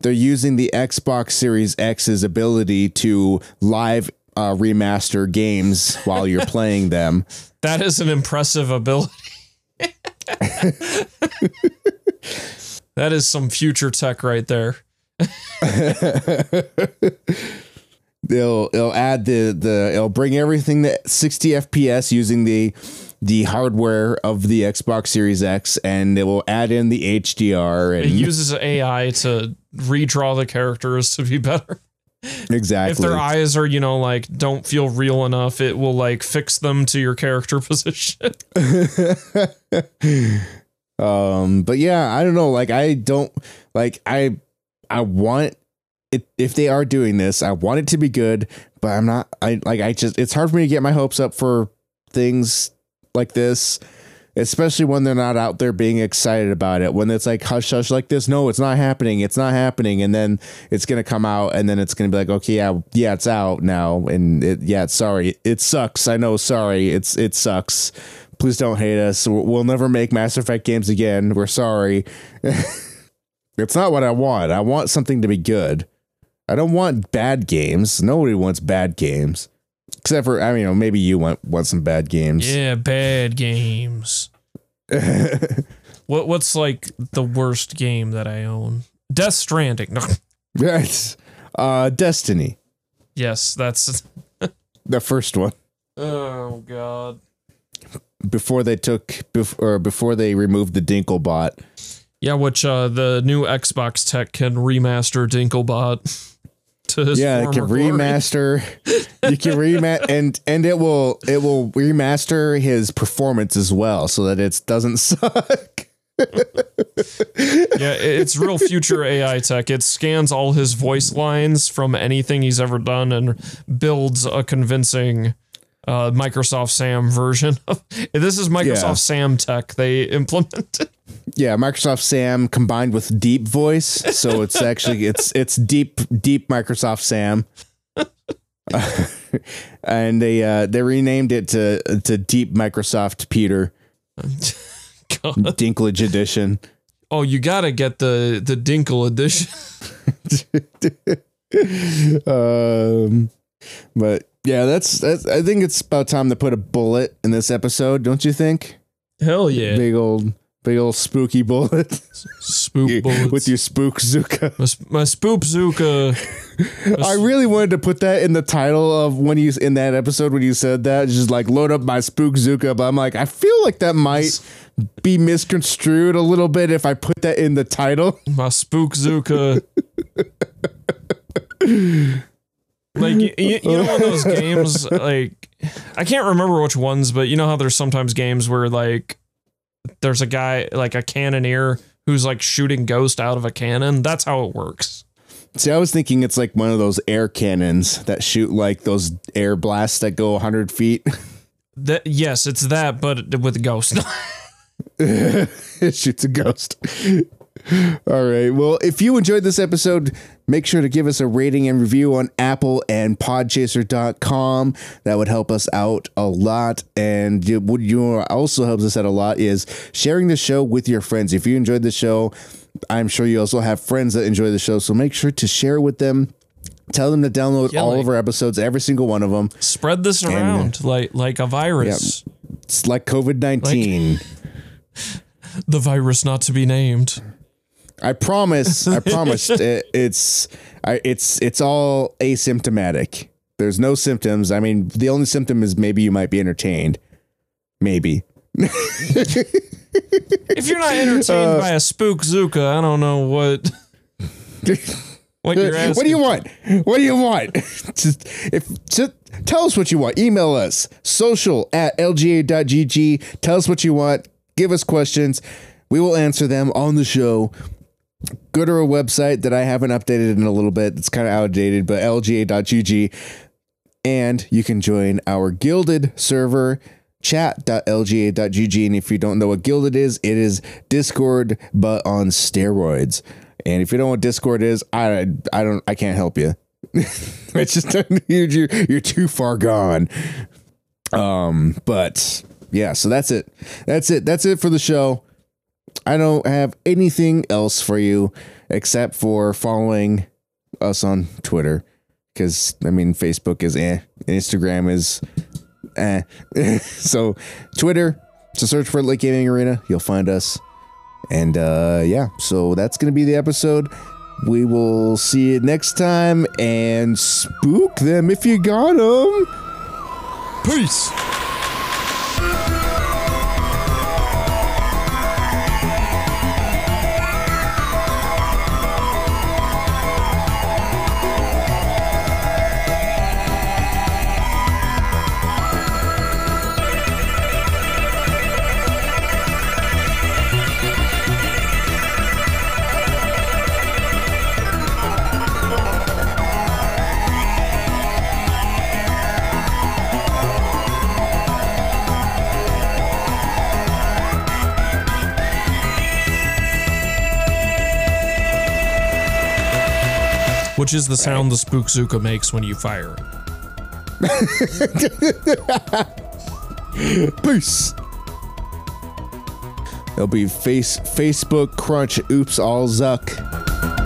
Speaker 1: they're using the Xbox Series X's ability to live uh, remaster games while you're <laughs> playing them.
Speaker 2: That is an impressive ability. That is some future tech right there. <laughs>
Speaker 1: They'll they'll add the the it'll bring everything to 60 FPS using the the hardware of the Xbox Series X and it will add in the HDR
Speaker 2: It
Speaker 1: and
Speaker 2: uses AI to redraw the characters to be better.
Speaker 1: exactly.
Speaker 2: If their eyes are, you know, like don't feel real enough, it will like fix them to your character <laughs> position. <laughs>
Speaker 1: um but yeah i don't know like i don't like i i want it if they are doing this i want it to be good but i'm not i like i just it's hard for me to get my hopes up for things like this especially when they're not out there being excited about it. When it's like hush hush like this, no, it's not happening, it's not happening, and then it's gonna come out, and then it's gonna be like, okay, yeah, yeah, it's out now, and it, yeah, sorry, it sucks. I know, sorry, it's it sucks. Please don't hate us. We'll never make Mass Effect games again. We're sorry. <laughs> it's not what I want. I want something to be good. I don't want bad games. Nobody wants bad games. Except for I mean, you know, maybe you want want some bad games.
Speaker 2: Yeah, bad games. <laughs> what what's like the worst game that I own? Death Stranding. No. <laughs>
Speaker 1: Right. Uh Destiny,
Speaker 2: yes, that's.
Speaker 1: the first one.
Speaker 2: Oh God.
Speaker 1: Before they took bef- or before they removed the Dinklebot.
Speaker 2: Yeah, which uh, the new Xbox tech can remaster Dinklebot <laughs> to his
Speaker 1: yeah, it can remaster. you can remaster and and it will it will remaster his performance as well so that it doesn't <laughs> suck.
Speaker 2: Yeah, it's real future AI tech. It scans all his voice lines from anything he's ever done and builds a convincing uh, Microsoft Sam version. of <laughs> This is Microsoft
Speaker 1: Yeah.
Speaker 2: Sam tech they implemented. <laughs>
Speaker 1: Yeah, Microsoft Sam combined with Deep Voice, so it's <laughs> actually it's it's deep deep Microsoft Sam. and they uh, they renamed it to to Deep Microsoft Peter
Speaker 2: God.
Speaker 1: Dinklage Edition.
Speaker 2: Oh, you gotta get the the Dinkle edition.
Speaker 1: um, but yeah, that's that's. I think it's about time to put a bullet in this episode, don't you think?
Speaker 2: Hell yeah,
Speaker 1: Big old big old spooky bullet
Speaker 2: spook <laughs> bullets.
Speaker 1: with your spook Zuka.
Speaker 2: my, sp- my spoop Zuka. <laughs>
Speaker 1: I really wanted to put that in the title of when you in that episode when you said that, just like load up my spook Zuka. But I'm like, I feel like that might be misconstrued a little bit if I put that in the title.
Speaker 2: my spook Zuka. <laughs> like you, you know one of those games like I can't remember which ones, but you know how there's sometimes games where like there's a guy like a cannoneer who's like shooting ghost out of a cannon. That's how it works.
Speaker 1: See, I was thinking it's like one of those air cannons that shoot like those air blasts that go 100 feet. <laughs>
Speaker 2: That yes, it's that, but with a ghost. <laughs>
Speaker 1: it shoots a ghost. All right. Well, if you enjoyed this episode, make sure to give us a rating and review on Apple and podchaser.com. That would help us out a lot. And what you also helps us out a lot is sharing the show with your friends. If you enjoyed the show, I'm sure you also have friends that enjoy the show. So make sure to share with them. Tell them to download
Speaker 2: Yeah,
Speaker 1: all
Speaker 2: like-
Speaker 1: of our episodes, every single one of them.
Speaker 2: Spread this uh, around like like a virus.
Speaker 1: It's like COVID 19. <laughs>
Speaker 2: The virus not to be named.
Speaker 1: I promise. I promised. <laughs> it, it's I, it's it's all asymptomatic. There's no symptoms. I mean, the only symptom is maybe you might be entertained. Maybe.
Speaker 2: If you're not entertained uh, by a spook Zuka, I don't know what what
Speaker 1: what do you want? What do you want? <laughs> just if just tell us what you want. Email us social at lga.gg. Tell us what you want. Give us questions. We will answer them on the show. Go to our website that I haven't updated in a little bit. It's kind of outdated, but lga.gg. And you can join our Guilded server, chat.lga.gg. And if you don't know what Guilded is, it is Discord, but on steroids. And if you don't know what Discord is, I, I don't I can't help you. <laughs> it's just <laughs> you're, you're too far gone. Um, but yeah, so that's it. That's it. That's it for the show. I don't have anything else for you except for following us on Twitter. Because I mean Facebook is eh. Instagram is eh. <laughs> so Twitter, so search for Lake Gaming Arena, you'll find us. And uh yeah, so that's gonna be the episode. We will see you next time and spook them if you got them.
Speaker 2: Peace. Which is the sound the Spookzooka makes when you fire it. <laughs>
Speaker 1: Peace. It'll be face Facebook Crunch Oops All Zuck.